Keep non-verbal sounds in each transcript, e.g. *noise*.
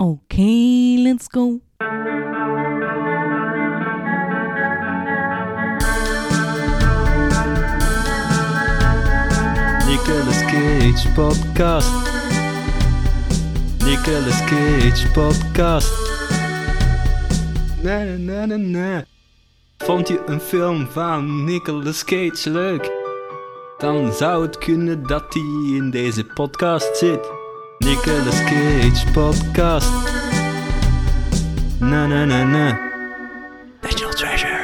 Okay, let's go. Nicolas Cage podcast. Nicolas Cage podcast. Na na na na. Vond je een film van Nicolas Cage leuk? Dan zou het kunnen dat hij in deze podcast zit. Nicolas Cage podcast. Na na na na. National Treasure.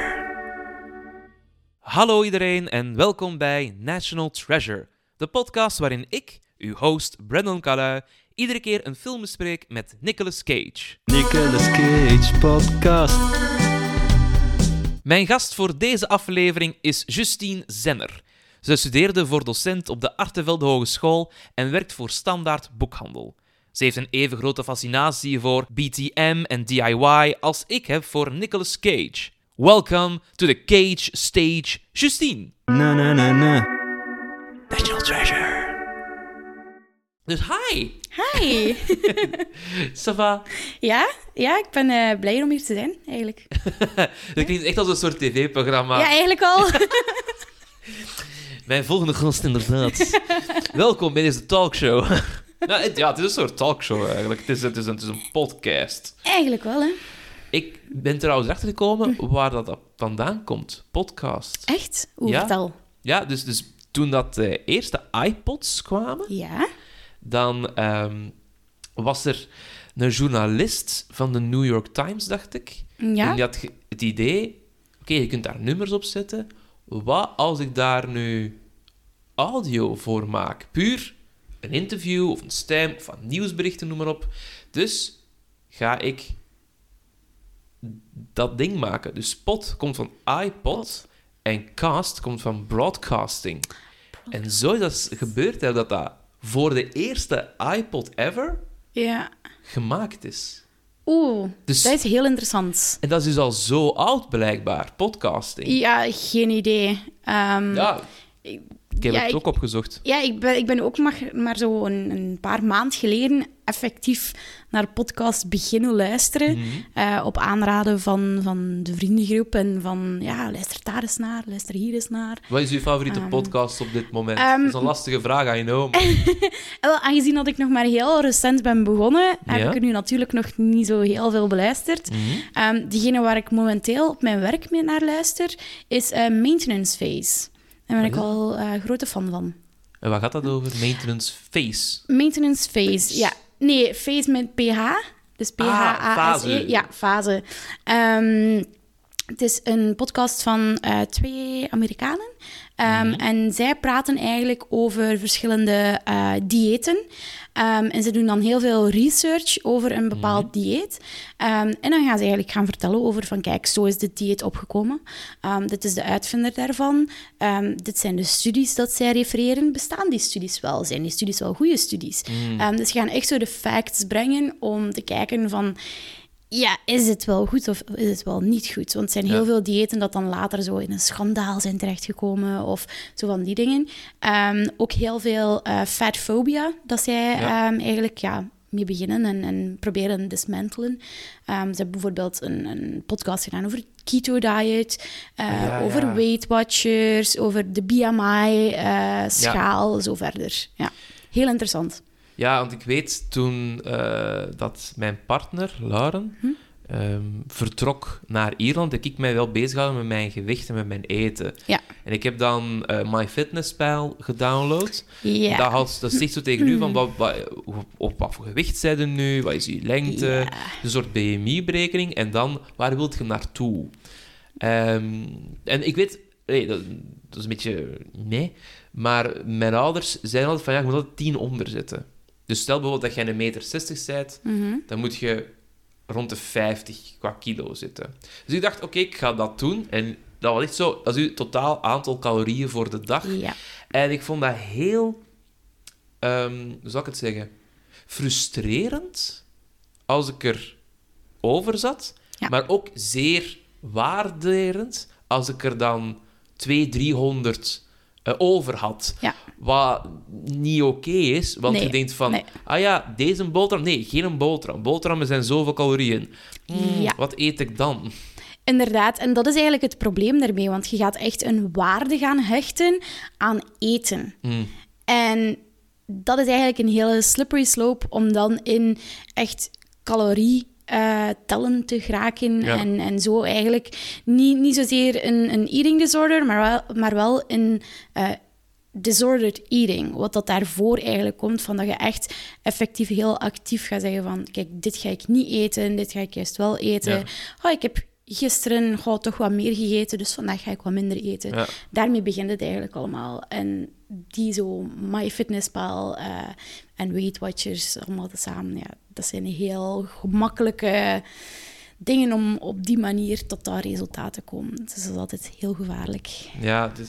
Hallo iedereen en welkom bij National Treasure, de podcast waarin ik, uw host Brandon Calui, iedere keer een film bespreek met Nicolas Cage. Nicolas Cage podcast. Mijn gast voor deze aflevering is Justine Zemmer. Ze studeerde voor docent op de Artevelde Hogeschool en werkt voor Standaard Boekhandel. Ze heeft een even grote fascinatie voor BTM en DIY als ik heb voor Nicolas Cage. Welcome to the Cage Stage, Justine. Na na na na. National Treasure. Dus hi, Hi. *laughs* ça va? Ja, ja ik ben eh, blij om hier te zijn, eigenlijk. *laughs* Dat klinkt echt als een soort tv-programma. Ja, eigenlijk al. *laughs* Mijn volgende gast, inderdaad. *laughs* Welkom bij deze talkshow. *laughs* nou, het, ja, het is een soort talkshow eigenlijk. Het is, het is, een, het is een podcast. eigenlijk wel, hè. Ik ben trouwens erachter gekomen waar dat vandaan komt. Podcast. Echt? Hoe, Ja. vertel. Ja, dus, dus toen dat de eerste iPods kwamen, Ja? dan ehm, was er een journalist van de New York Times, dacht ik. Ja? En die had het idee, oké, je kunt daar nummers op zetten. Wat als ik daar nu audio voor maak? Puur een interview of een stem of wat nieuwsberichten, noem maar op. Dus ga ik dat ding maken. Dus spot komt van iPod en cast komt van broadcasting. En zo is dat gebeurd hè, dat dat voor de eerste iPod ever Ja. gemaakt is. Oeh, Dus- dat is heel interessant. En dat is dus al zo oud, blijkbaar, podcasting. Ja, geen idee. Ehm, Ja, ik- ik heb ja, het ik- ook opgezocht. Ja, ik ben, ik ben ook maar, maar zo een, een paar maand geleden effectief naar podcast beginnen luisteren. Mhm. eh, op aanraden van, van de vriendengroep en van, ja, luister daar eens naar, luister hier eens naar. Wat is uw favoriete Ehm, podcast op dit moment? ehm, dat is een lastige vraag, I know. *laughs* wel, aangezien dat ik nog maar heel recent ben begonnen, heb ik er nu natuurlijk nog niet zo heel veel beluisterd. Ehm, diegene waar ik momenteel op mijn werk mee naar luister, is eh, Maintenance Phase. Daar ben ik wel eh grote fan van. En waar gaat dat over? Maintenance Face. Maintenance Phase, ja. Nee, Phase met PH. Dus P-H-A-S-E. fase. ja, fase. Ehm, het is een podcast van eh, twee Amerikanen. Ehm, En zij praten eigenlijk over verschillende eh, diëten. Ehm, en ze doen dan heel veel research over een bepaald dieet. Ehm, en dan gaan ze eigenlijk gaan vertellen over van, kijk, zo is dit dieet opgekomen. Dit is de uitvinder daarvan. Dit zijn de studies dat zij refereren. Bestaan die studies wel? Zijn die studies wel goede studies? Ehm, dus ze gaan echt zo de facts brengen om te kijken van... Ja, is het wel goed of is het wel niet goed? Want er zijn heel Ja. veel diëten dat dan later zo in een schandaal zijn terechtgekomen of zo van die dingen. Ehm, ook heel veel eh fatphobia, dat zij Ja. ehm, eigenlijk ja, mee beginnen en, en proberen dismantelen. Ehm, ze hebben bijvoorbeeld een, een podcast gedaan over keto-diet, eh, Ja, over. Weight Watchers, over de BMI-schaal, zo verder. Ja, heel interessant. Ja, want ik weet toen eh, dat mijn partner, Lauren, Hm? ehm, vertrok naar Ierland, dat ik mij wel bezig met mijn gewicht en met mijn eten. Ja. En ik heb dan eh MyFitnessPal gedownload. Ja. Dat, had, dat zegt zo tegen u van, wat, wat, hoe- op wat voor gewicht zijn er nu? Wat is uw lengte? Ja. Een soort BMI-berekening. En dan, waar wilt je naartoe? Ehm, en ik weet, hey, dat, dat is een beetje nee, maar mijn ouders zeiden altijd van, ja, je moet altijd 10 onder zitten. Dus stel bijvoorbeeld dat jij een meter 60 bent, Mhm. dan moet je rond de 50 qua kilo zitten. Dus ik dacht, oké, ik ga dat doen. En dat was echt zo, dat is uw totaal aantal calorieën voor de dag. Ja. En ik vond dat heel, ehm, hoe zal ik het zeggen, frustrerend als ik er over zat, Ja. maar ook zeer waarderend als ik er dan 200, 300 eh, over had. Ja. Wat niet oké is, want Nee, je denkt van... nee. Ah ja, deze boterham... Nee, geen boterham. Boterhammen zijn zoveel calorieën. Ja. Wat eet ik dan? Inderdaad, en dat is eigenlijk het probleem daarmee, want je gaat echt een waarde gaan hechten aan eten. Hmm. En dat is eigenlijk een hele slippery slope om dan in echt calorie eh, tellen te geraken. Ja. En, en zo eigenlijk niet, niet zozeer een, een eating disorder, maar wel, maar wel een eh, disordered eating. Wat dat daarvoor eigenlijk komt, van dat je echt effectief heel actief gaat zeggen van kijk, dit ga ik niet eten, dit ga ik juist wel eten. Ja. Oh, ik heb gisteren goh, toch wat meer gegeten, dus vandaag ga ik wat minder eten. Ja. Daarmee begint het eigenlijk allemaal. En die zo MyFitnessPal eh en Weight Watchers, allemaal tezamen, ja, dat zijn heel gemakkelijke dingen om op die manier tot dat resultaat te komen. Dus dat is altijd heel gevaarlijk. Ja, dus,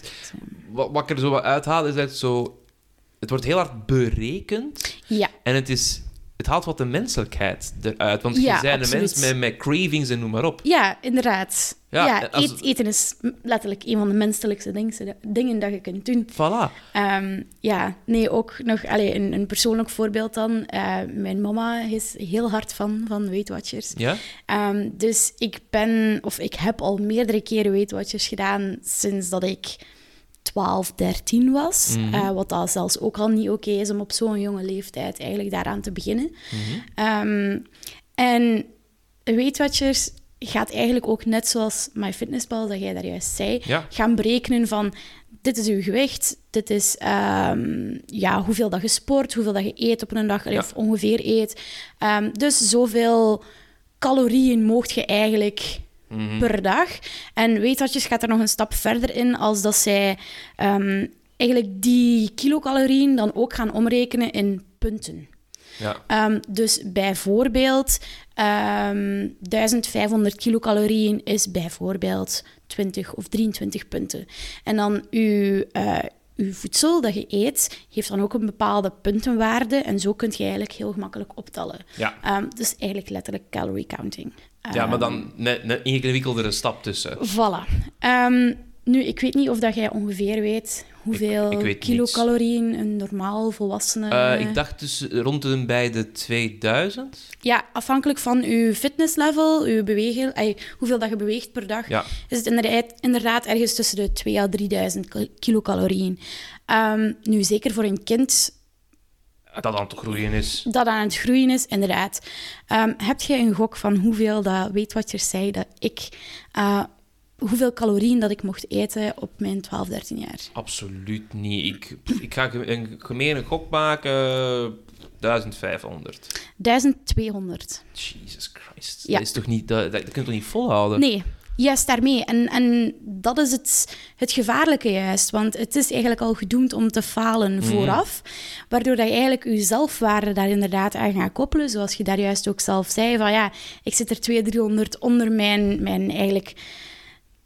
wat, wat ik er zo wat uithaal, is dat het zo... Het wordt heel hard berekend. Ja, En het is... Het haalt wat de menselijkheid eruit. Want Ja, je zijn een mens met, met cravings en noem maar op. ja inderdaad. Ja, Ja, en als- eet- eten is letterlijk een van de menselijkste dingen, dingen dat je kunt doen. Voilà. Ehm, ja, nee, ook nog allee, een, een persoonlijk voorbeeld dan. Eh, mijn mama is heel hard fan van Weight Watchers. Ja? Ehm, dus ik ben, of ik heb al meerdere keren Weight Watchers gedaan sinds dat ik 12, 13 was. Mhm. Eh, wat dat zelfs ook al niet oké is om op zo'n jonge leeftijd eigenlijk daaraan te beginnen. Mhm. Ehm, en Weight Watchers gaat eigenlijk ook net zoals MyFitnessPal, dat jij daar juist zei, Ja. gaan berekenen van dit is uw gewicht, dit is ehm, ja, hoeveel dat je sport, hoeveel dat je eet op een dag, Ja. of ongeveer eet. Ehm, dus zoveel calorieën moogt je eigenlijk Mhm. per dag. En weetwatjes gaat er nog een stap verder in als dat zij ehm, eigenlijk die kilocalorieën dan ook gaan omrekenen in punten. Ja. Ehm, dus bijvoorbeeld ehm 1500 kilocalorieën is bijvoorbeeld 20 of 23 punten. En dan uw, eh, uw voedsel dat je eet, heeft dan ook een bepaalde puntenwaarde. En zo kun je eigenlijk heel gemakkelijk optellen. Ja. Dus eigenlijk letterlijk calorie counting. Ja, maar Ehm, dan net een ingewikkeldere stap tussen. Voilà. Ehm, nu, ik weet niet of dat jij ongeveer weet hoeveel Ik- ik weet kilocalorieën een normaal volwassene... Eh, ik dacht dus rond en bij de 2000. Ja, afhankelijk van uw fitnesslevel, uw bewegen, ay, hoeveel dat je beweegt per dag, Ja. is het inderdaad, inderdaad ergens tussen de 2 à 3000 kil- kilocalorieën. Ehm, nu, zeker voor een kind Dat aan te groeien is. dat aan het groeien is, inderdaad. Ehm, heb jij een gok van hoeveel dat weet wat je zei dat ik... eh, hoeveel calorieën dat ik mocht eten op mijn 12, 13 jaar? Absoluut niet. Ik, ik ga een gemene gok maken. 1500. 1200. Jesus Christ. Ja. Dat, is toch niet, dat, dat, dat kun je toch niet volhouden? Nee, juist daarmee. En, en dat is het, het gevaarlijke juist. Want het is eigenlijk al gedoemd om te falen vooraf. Waardoor dat je eigenlijk je zelfwaarde daar inderdaad aan gaat koppelen. Zoals je daar juist ook zelf zei. Van ja, ik zit er 200, 300 onder mijn, mijn eigenlijk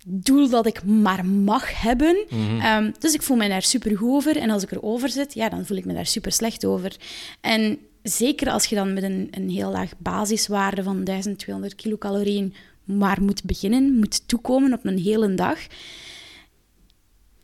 doel dat ik maar mag hebben. Ehm, dus ik voel me daar super goed over. En als ik erover zit, ja, dan voel ik me daar super slecht over. En zeker als je dan met een, een heel laag basiswaarde van 1200 kilocalorieën maar moet beginnen, moet toekomen op een hele dag.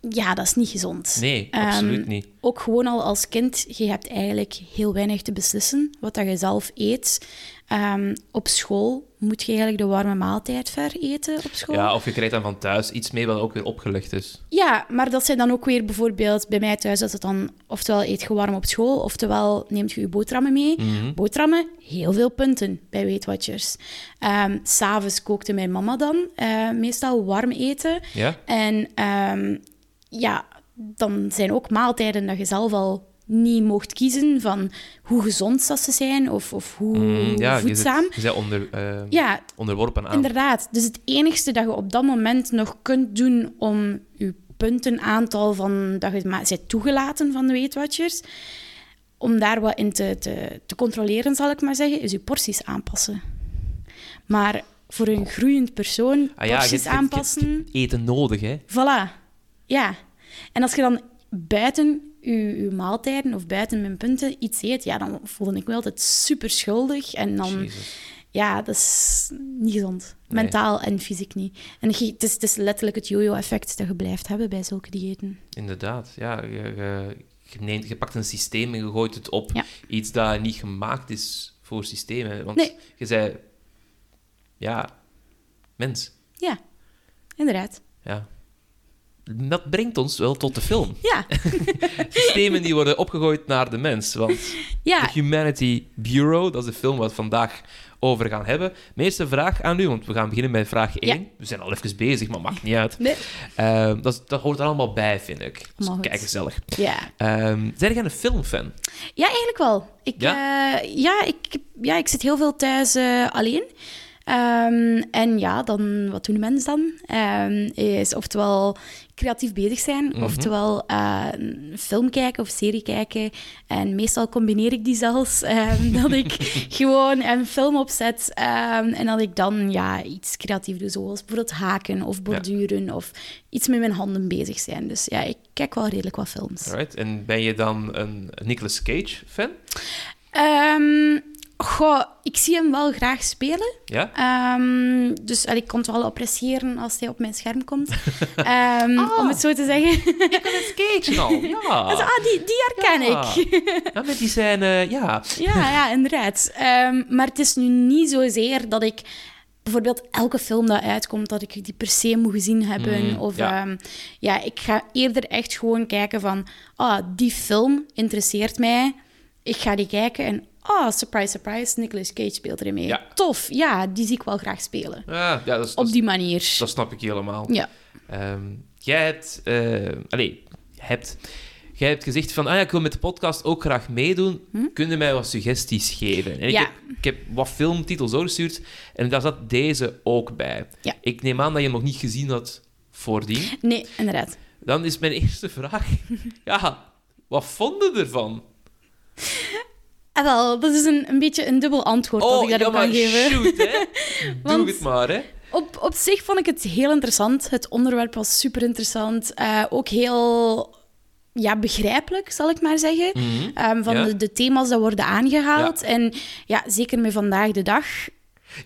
Ja, dat is niet gezond. Nee, Ehm, absoluut niet. Ook gewoon al als kind, je hebt eigenlijk heel weinig te beslissen wat dat je zelf eet. Ehm, op school moet je eigenlijk de warme maaltijd ver eten op school. Ja, of je krijgt dan van thuis iets mee wat ook weer opgelegd is. Ja, maar dat zijn dan ook weer bijvoorbeeld bij mij thuis, dat het dan oftewel eet je warm op school, oftewel neemt je je boterhammen mee. Mhm. Boterhammen, heel veel punten bij Weight Watchers. Ehm, S'avonds kookte mijn mama dan eh, meestal warm eten. Ja? En ehm, ja, dan zijn ook maaltijden dat je zelf al niet mocht kiezen van hoe gezond dat ze zijn of, of hoe Mm, ja, je voedzaam. zit, je bent onder, eh, Ja, onderworpen aan. Inderdaad. Dus het enigste dat je op dat moment nog kunt doen om je puntenaantal van dat je maar bent toegelaten van de Weight Watchers, om daar wat in te, te, te controleren, zal ik maar zeggen, is je porties aanpassen. Maar voor een groeiend persoon, Ah ja, je- porties je- je- je aanpassen, hebt eten nodig, hè? voilà. Ja. En als je dan buiten je, je maaltijden of buiten mijn punten iets eet, ja, dan voelde ik me altijd super schuldig. En dan Jezus. ja, dat is niet gezond. Nee. Mentaal en fysiek niet. En het is, het is letterlijk het yo-yo-effect dat je blijft hebben bij zulke diëten. Inderdaad, ja. Je, je, je, neemt, je pakt een systeem en je gooit het op Ja. iets dat niet gemaakt is voor systemen. Want Nee. je zei... Ja, mens. Ja, inderdaad. Ja. Dat brengt ons wel tot de film. Ja, *laughs* Systemen die worden opgegooid naar de mens. Want ja. The Humanity Bureau, dat is de film waar we het vandaag over gaan hebben. Mijn eerste vraag aan u, want we gaan beginnen met vraag 1. We zijn al even bezig, maar maakt niet uit. Nee. Eh, dat, dat hoort er allemaal bij, vind ik. Dus kijk, gezellig. Ja. Ehm zijn jij een filmfan? ja, eigenlijk wel. Ik, Ja? ja? ja, ik, ja, ik zit heel veel thuis eh, alleen. Ehm, en ja, dan, wat doen de mensen dan? Ehm, is oftewel creatief bezig zijn, Mhm. oftewel eh, een film kijken of serie kijken. En meestal combineer ik die zelfs. ehm, *laughs* dat ik *laughs* gewoon een film opzet ehm, en dat ik dan ja, iets creatief doe, zoals bijvoorbeeld haken of borduren of iets met mijn handen bezig zijn. Dus ja, ik kijk wel redelijk wat films. Alright. En ben je dan een Nicolas Cage-fan? Ehm, goh, ik zie hem wel graag spelen. Ja? Ehm, dus allee, ik kon het wel appreciëren als hij op mijn scherm komt. *laughs* Ehm, Om het zo te zeggen. Nicolas Cage nou, ja. *laughs* Dus, ah, die, die herken Ja. ik. *laughs* Ja, met die zijn... eh, ja. ja, ja, inderdaad. Ehm, maar het is nu niet zozeer dat ik bijvoorbeeld elke film dat uitkomt, dat ik die per se moet gezien hebben. Mm, of ja. ja. ja, ik ga eerder echt gewoon kijken van, ah, die film interesseert mij. Ik ga die kijken en, ah, surprise, surprise, Nicolas Cage speelt erin mee. Ja. Tof, ja, die zie ik wel graag spelen. Ja, ja, dat, is- Op die manier. dat snap ik helemaal. Ja. Ehm, jij hebt... eh allee, hebt... Jij hebt gezegd van, ah ja, ik wil met de podcast ook graag meedoen. Kun je mij wat suggesties geven? En ik, Hm? Ja. heb, ik heb wat filmtitels doorgestuurd en daar zat deze ook bij. Ja. Ik neem aan dat je hem nog niet gezien had voordien. Nee, inderdaad. Dan is mijn eerste vraag, *laughs* ja, wat vonden ervan? Ah, wel, dat is een, een beetje een dubbel antwoord dat ik Oh, ja, daarop kan geven. shoot, hè. *laughs* Doe het maar, hè. Op, op zich vond ik het heel interessant. Het onderwerp was super interessant. Eh, ook heel ja, begrijpelijk, zal ik maar zeggen. Mhm. Ehm, van Ja. de, de thema's die worden aangehaald. Ja. En ja, zeker met vandaag de dag.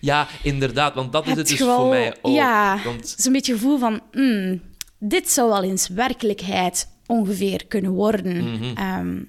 Ja, inderdaad, want dat is het dus voor mij ook. ja. Want, Zo'n beetje gevoel van... hmm, dit zou wel eens werkelijkheid ongeveer kunnen worden. Ehm,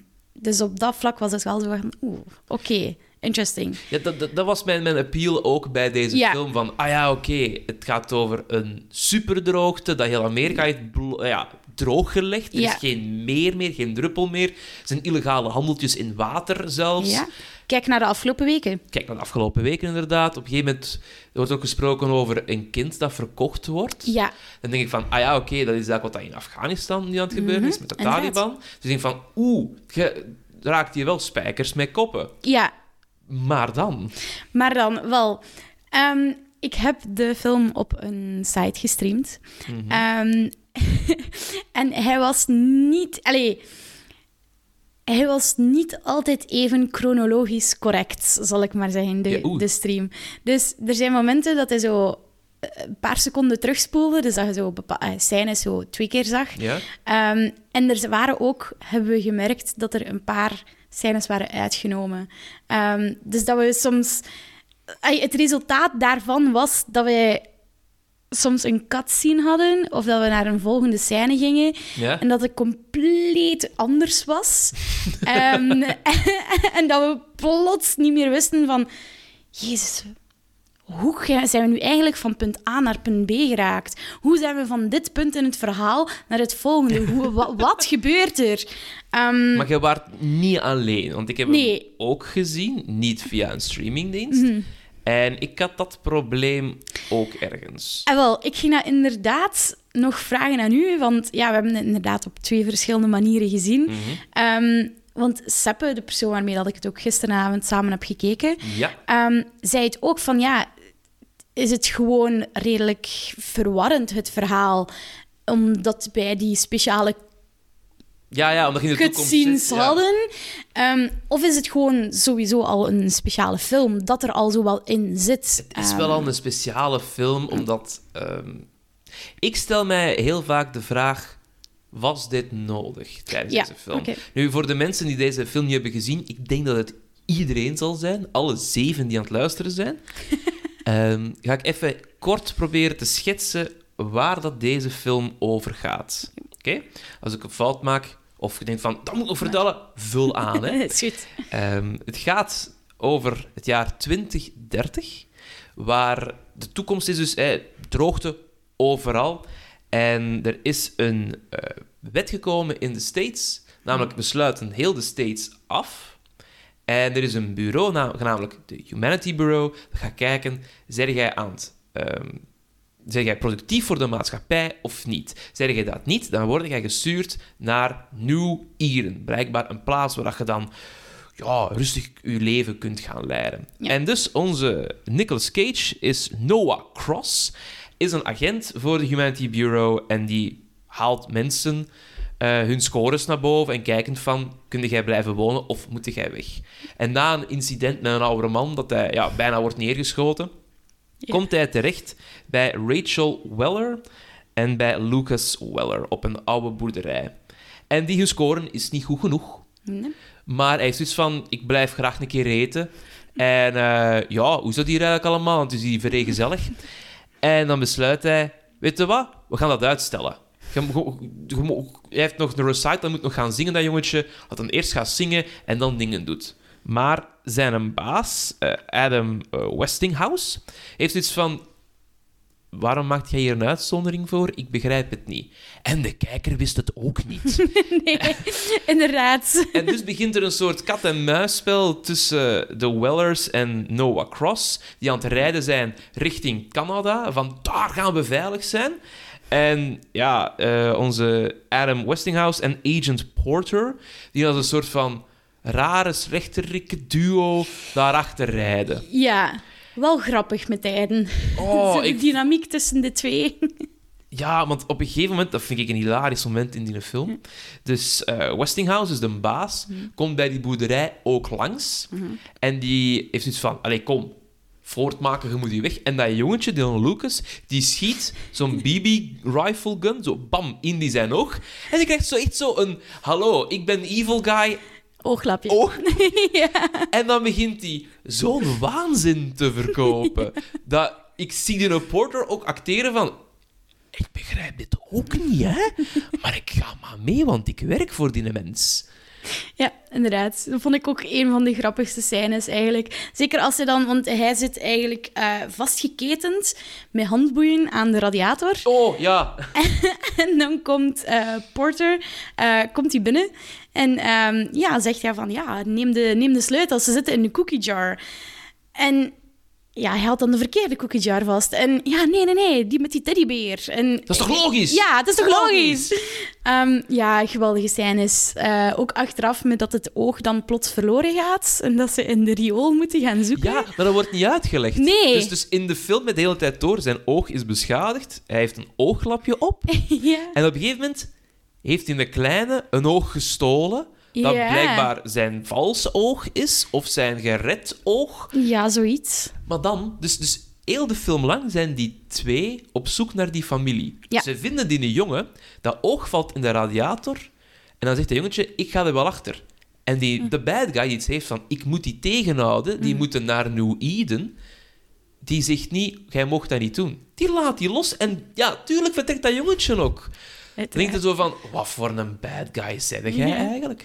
dus op dat vlak was het wel zo van... Oeh, oké, interesting. ja, dat, dat, dat was mijn, mijn appeal ook bij deze Ja. film. Van, ah ja, oké, het gaat over een superdroogte, dat heel Amerika heeft ja, drooggelegd. Er Ja. is geen meer meer, geen druppel meer. Er zijn illegale handeltjes in water zelfs. Ja. Kijk naar de afgelopen weken. Kijk naar de afgelopen weken inderdaad. Op een gegeven moment wordt ook gesproken over een kind dat verkocht wordt. Ja, Dan denk ik van, ah ja, oké, dat is eigenlijk wat dat in Afghanistan nu aan het gebeuren is met de Mhm. Taliban. Dus ik denk van, oeh, je raakt hier wel spijkers met koppen. ja, Maar dan... Maar dan wel. ehm, ik heb de film op een site gestreamd. Mhm. Ehm, en hij was niet. Allee, hij was niet altijd even chronologisch correct, zal ik maar zeggen, de, Ja, de stream. Dus er zijn momenten dat hij zo eh, een paar seconden terugspoelde, dus dat je zo eh, scènes zo twee keer zag. Ja? Ehm, en er waren ook, hebben we gemerkt, dat er een paar scènes waren uitgenomen. Ehm, dus dat we soms... Het resultaat daarvan was dat wij soms een cutscene hadden, of dat we naar een volgende scène gingen, Ja? en dat het compleet anders was. *laughs* Ehm, *laughs* en dat we plots niet meer wisten van... Jezus, hoe zijn we nu eigenlijk van punt A naar punt B geraakt? Hoe zijn we van dit punt in het verhaal naar het volgende? Hoe, wa- *laughs* wat gebeurt er? Ehm, Maar je waart niet alleen, want ik heb Nee. hem ook gezien, niet via een streamingdienst. Mhm. En ik had dat probleem ook ergens. En wel, ik ging dat inderdaad nog vragen aan u, want ja, we hebben het inderdaad op twee verschillende manieren gezien. Mhm. Ehm, want Seppe, de persoon waarmee dat ik het ook gisteravond samen heb gekeken, Ja. ehm, zei het ook van ja, is het gewoon redelijk verwarrend, het verhaal, omdat wij die speciale Ja, ja, omdat je in de toekomst cutscenes zit, ja. hadden? Ehm, of is het gewoon sowieso al een speciale film, dat er al zo wel in zit? Het is Ehm, wel al een speciale film, omdat... ehm, ik stel mij heel vaak de vraag... Was dit nodig tijdens Ja, deze film? Nu, voor de mensen die deze film niet hebben gezien, ik denk dat het iedereen zal zijn, alle zeven die aan het luisteren zijn, *laughs* ehm, ga ik even kort proberen te schetsen waar dat deze film over gaat. Oké? Als ik een fout maak, of je denkt van, dat moet ik nog vertellen, vul aan. Hè? *laughs* is goed. Ehm, het gaat over het jaar 2030, waar de toekomst is dus droogte overal. En er is een eh, wet gekomen in de States, namelijk besluiten heel de States af. En er is een bureau, na- namelijk de Humanity Bureau, dat gaat kijken, zeg jij aan het... ehm, Zeg jij productief voor de maatschappij of niet? Zeg jij dat niet, dan word jij gestuurd naar New Eden. Blijkbaar een plaats waar je dan ja, rustig je leven kunt gaan leiden. Ja. En dus onze Nicolas Cage is Noah Cross, is een agent voor de Humanity Bureau en die haalt mensen eh, hun scores naar boven en kijkend van, kun jij blijven wonen of moet jij weg? En na een incident met een oude man, dat hij ja, bijna wordt neergeschoten, Ja. komt hij terecht bij Rachel Weller en bij Lucas Weller op een oude boerderij. En die scoren is niet goed genoeg. Nee. Maar hij is dus van, ik blijf graag een keer eten. En eh, ja, hoe is dat hier eigenlijk allemaal? Want het is hier vrij gezellig. En dan besluit hij, weet je wat? We gaan dat uitstellen. Hij heeft nog een recital, hij moet nog gaan zingen, dat jongetje. Dat dan eerst gaat zingen en dan dingen doet. Maar zijn baas, eh, Adam eh, Westinghouse, heeft iets van... Waarom maakt jij hier een uitzondering voor? Ik begrijp het niet. En de kijker wist het ook niet. *laughs* nee, inderdaad. En dus begint er een soort kat-en-muisspel tussen de Wellers en Noah Cross, die aan het rijden zijn richting Canada. Van daar gaan we veilig zijn. En ja, eh, onze Adam Westinghouse en Agent Porter, die als een soort van rare slechterikke duo daarachter rijden. Ja, wel grappig met tijden. Oh, *laughs* de ik dynamiek tussen de twee. Ja, want op een gegeven moment, dat vind ik een hilarisch moment in die film. Dus eh, Westinghouse, dus de baas, komt bij die boerderij ook langs. En die heeft iets van: Allee, kom, voortmaken, je moet hier weg. En dat jongetje, Dylan Lucas, die schiet zo'n *laughs* BB-rifle gun, zo bam, in die zijn oog. En die krijgt zo echt zo een: Hallo, ik ben evil guy, Ooglapje. oog. *laughs* ja. En dan begint hij zo'n waanzin te verkopen. *laughs* Dat ik zie die reporter ook acteren van... Ik begrijp dit ook niet, hè? *laughs* Maar ik ga maar mee, want ik werk voor die mens. Ja, inderdaad. Dat vond ik ook een van de grappigste scènes eigenlijk. Zeker als hij dan, want hij zit eigenlijk eh, vastgeketend met handboeien aan de radiator. Oh, ja. En dan komt eh, Porter eh, komt hij binnen en ehm, ja, zegt hij van ja, neem de, neem de sleutels, ze zitten in de cookie jar. En ja, hij had dan de verkeerde cookie jar vast. En ja, nee, nee, nee, die met die teddybeer. En, Dat is toch logisch? Ja, het is toch Logisch. logisch? Ehm, ja, geweldige scènes. Eh, ook achteraf met dat het oog dan plots verloren gaat en dat ze in de riool moeten gaan zoeken. Ja, maar dat wordt niet uitgelegd. Nee. Dus, dus in de film met de hele tijd door, zijn oog is beschadigd. Hij heeft een ooglapje op. *laughs* ja. En op een gegeven moment heeft hij de kleine een oog gestolen. Dat blijkbaar zijn vals oog is, of zijn gered oog. ja, zoiets. Maar dan, dus, dus heel de film lang zijn die twee op zoek naar die familie. Ja. Ze vinden die jongen, dat oog valt in de radiator. En dan zegt dat jongetje, ik ga er wel achter. En die, Hm. de bad guy die iets heeft van, ik moet die tegenhouden, die moeten naar New Eden. Die zegt niet, jij mocht dat niet doen. Die laat die los en ja, tuurlijk vertrekt dat jongetje ook. Denkt hij zo van, wat voor een bad guy zeg jij Ja. eigenlijk?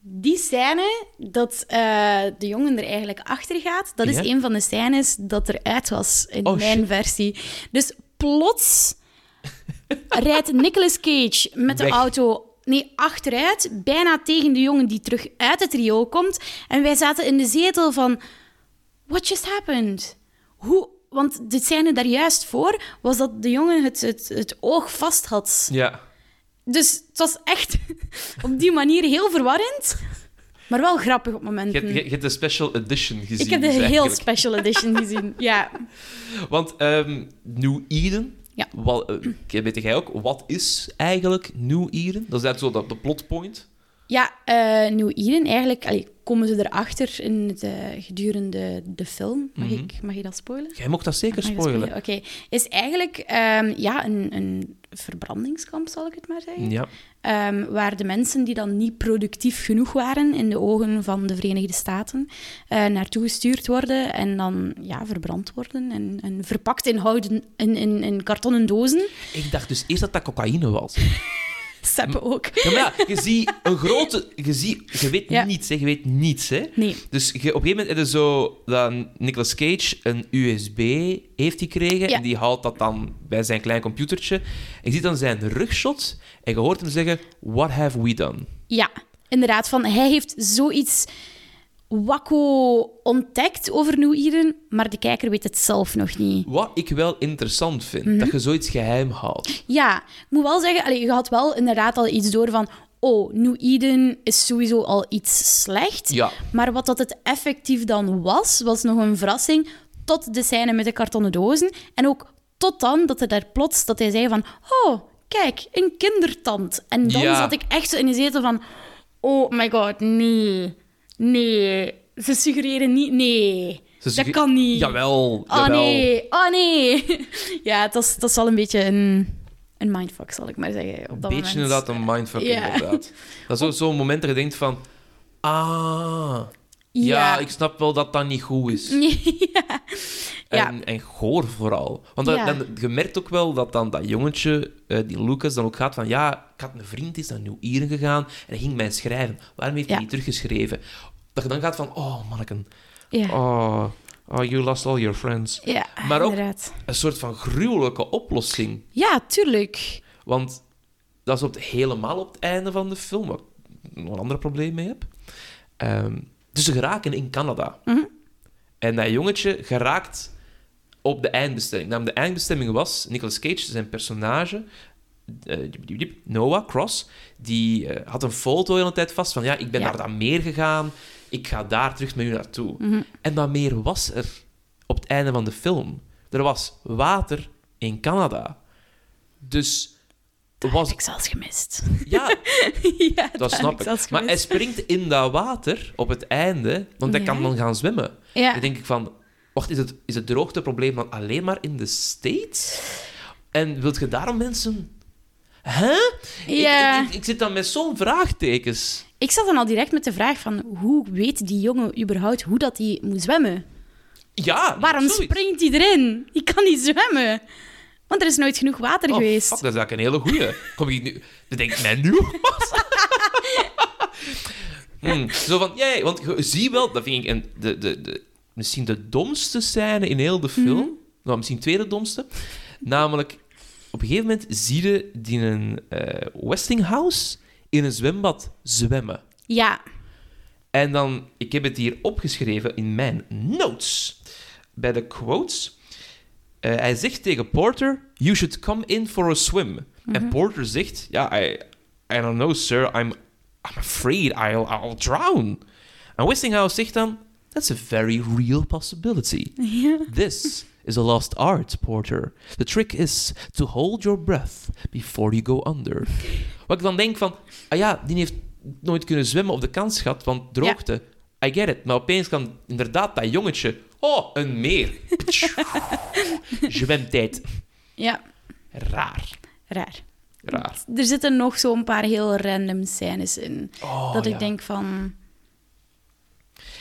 Die scène dat eh, de jongen er eigenlijk achter gaat, dat is Ja? een van de scènes dat eruit was in Oh, mijn shit. versie. Dus plots *laughs* rijdt Nicolas Cage met de Weg. auto nee, achteruit, bijna tegen de jongen die terug uit het riool komt. En wij zaten in de zetel van... What just happened? Hoe... Want de scène daar juist voor was dat de jongen het, het, het oog vast had. Ja. Dus het was echt *laughs* op die manier heel verwarrend, maar wel grappig op momenten. je, je hebt de special edition gezien. ik heb de dus heel special edition gezien. *laughs* Ja. Want ehm, New Eden, Ja. wat, eh, weet jij ook, wat is eigenlijk New Eden? Dat is eigenlijk zo dat, de plotpoint. Ja, eh New Eden, eigenlijk allee, komen ze erachter in het, gedurende de film. Mag, Mhm. ik, mag je dat spoilen? Jij mocht dat zeker Mag spoilen. Oké, is eigenlijk ehm, ja, een, een verbrandingskamp, zal ik het maar zeggen. Ja. Ehm, waar de mensen die dan niet productief genoeg waren in de ogen van de Verenigde Staten eh, naartoe gestuurd worden en dan ja, verbrand worden en, en verpakt in, houden, in, in, in kartonnen dozen. Ik dacht dus eerst dat dat cocaïne was. *laughs* Seppen ook. Ja, maar ja, je ziet *laughs* een grote... Je, ziet, je weet Ja. niets, hè. Je weet niets, hè. Nee. Dus je, op een gegeven moment heb je zo dat Nicolas Cage een USB heeft gekregen Ja. en die haalt dat dan bij zijn klein computertje. En je ziet dan zijn rugshot en je hoort hem zeggen, what have we done? Ja, inderdaad. Van, hij heeft zoiets wakko ontdekt over New Eden, maar de kijker weet het zelf nog niet. Wat ik wel interessant vind, Mhm. dat je zoiets geheim houdt. Ja, ik moet wel zeggen, je had wel inderdaad al iets door van... Oh, New Eden is sowieso al iets slecht. Ja. Maar wat dat het effectief dan was, was nog een verrassing. Tot de scène met de kartonnen dozen. En ook tot dan dat er daar plots dat hij zei van... Oh, kijk, een kindertand. En dan Ja. zat ik echt zo in de zetel van... Oh my god, nee. Nee. Ze suggereren niet... Nee. Dat kan niet. Jawel, Oh jawel. nee, oh nee. *laughs* Ja, dat is, dat is wel een beetje een, een mindfuck, zal ik maar zeggen. Op Een dat beetje moment. inderdaad een mindfuck, Ja. inderdaad. Dat is zo- zo'n moment dat je denkt van... Ah, ja. Ja. ik snap wel dat dat niet goed is. *laughs* ja. Ja. En, en goor vooral. Want dan, Ja. dan, je merkt ook wel dat dan dat jongetje, eh, die Lucas, dan ook gaat van... Ja, ik had een vriend, is naar New Ieren gegaan en hij ging mij schrijven. Waarom heeft hij niet teruggeschreven? Dat je dan gaat van... Oh, manneken. Oh, oh, you lost all your friends. ja, Maar ook- inderdaad. Een soort van gruwelijke oplossing. Ja, tuurlijk. Want dat is op het, helemaal op het einde van de film, waar ik nog een ander probleem mee heb. Ehm, dus ze geraken in Canada. Mhm. En dat jongetje geraakt op de eindbestemming. Namelijk, de eindbestemming was Nicolas Cage, zijn personage, eh, Noah Cross, die eh, had een foto de hele tijd vast van ja, ik ben Ja. naar dat meer gegaan, ik ga daar terug met u naartoe. Mhm. En dat meer was er op het einde van de film. Er was water in Canada. Dus Dat was... heb ik zelfs gemist. Ja, *laughs* ja, dat snap ik Maar hij springt in dat water op het einde, want hij Ja. kan dan gaan zwemmen. Ja. Dan denk ik van... Wacht, is het, is het droogteprobleem dan alleen maar in de States? En wilt je daarom mensen... Hè? Ik- Ja. Ik, ik, ik zit dan met zo'n vraagtekens. Ik zat dan al direct met de vraag van... Hoe weet die jongen überhaupt hoe dat hij moet zwemmen? Ja, Waarom zoiets. springt hij erin? Die kan niet zwemmen. Want er is nooit genoeg water Oh, geweest. fuck, dat is eigenlijk een hele goeie. Kom ik nu... Dat denk ik mij nu. *laughs* Hmm, Zo van, jij, want je ziet wel, dat vind ik een, de, de, de, misschien de domste scène in heel de film. Nou, misschien tweede domste. Namelijk, op een gegeven moment zie je die een eh, Westinghouse in een zwembad zwemmen. Ja. En dan, ik heb het hier opgeschreven in mijn notes. Bij de quotes. Eh, hij zegt tegen Porter, you should come in for a swim. En Porter zegt, ja, I, I don't know, sir, I'm, I'm afraid I'll, I'll drown. En Westinghouse zegt dan, that's a very real possibility. This is a lost art, Porter. The trick is to hold your breath before you go under. Wat ik dan denk van, ah ja, die heeft nooit kunnen zwemmen op de kans gehad, want droogte. I get it. Maar opeens kan inderdaad dat jongetje, oh, een meer. *laughs* Zwemtijd. Ja. Raar. Raar. Raar. Er zitten nog zo'n paar heel random scènes in. Oh, dat ik ja. denk van...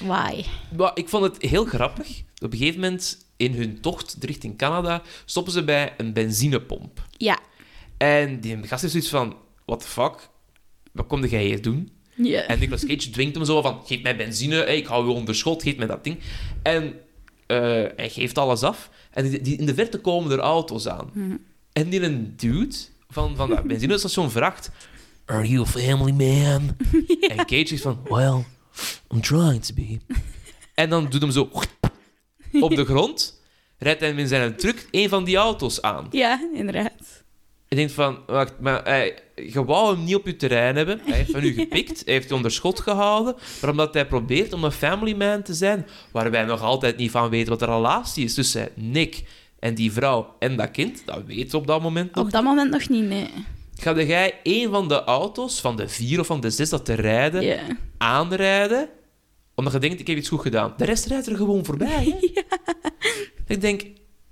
Why? Maar ik vond het heel grappig. Op een gegeven moment, in hun tocht richting Canada, stoppen ze bij een benzinepomp. Ja. En die gast heeft zoiets van, what the fuck? Wat kom jij hier doen? Ja. En Nicolas Cage dwingt hem zo van, geef mij benzine, hey, ik hou je onder schot, geef mij dat ding. En eh, hij geeft alles af. En die, die- in de verte komen er auto's aan. Mhm. En die een dude van, van dat benzinestation vraagt, are you a family man? *laughs* En Cage zegt van, well, I'm trying to be. *laughs* En dan doet hem zo op de grond, rijdt hij in zijn truck een van die auto's aan. Ja, inderdaad. Je denkt van, wacht, maar hij, je wou hem niet op je terrein hebben. Hij heeft van u gepikt, hij heeft je onder schot gehouden. Maar omdat hij probeert om een family man te zijn, waar wij nog altijd niet van weten wat de relatie is tussen Nick en die vrouw en dat kind, dat weten we op dat moment nog. Op dat moment nog niet, nee. Ga jij een van de auto's, van de vier of van de zes dat te rijden, aanrijden, omdat je denkt, ik heb iets goed gedaan. De rest rijdt er gewoon voorbij. *laughs* Ik denk,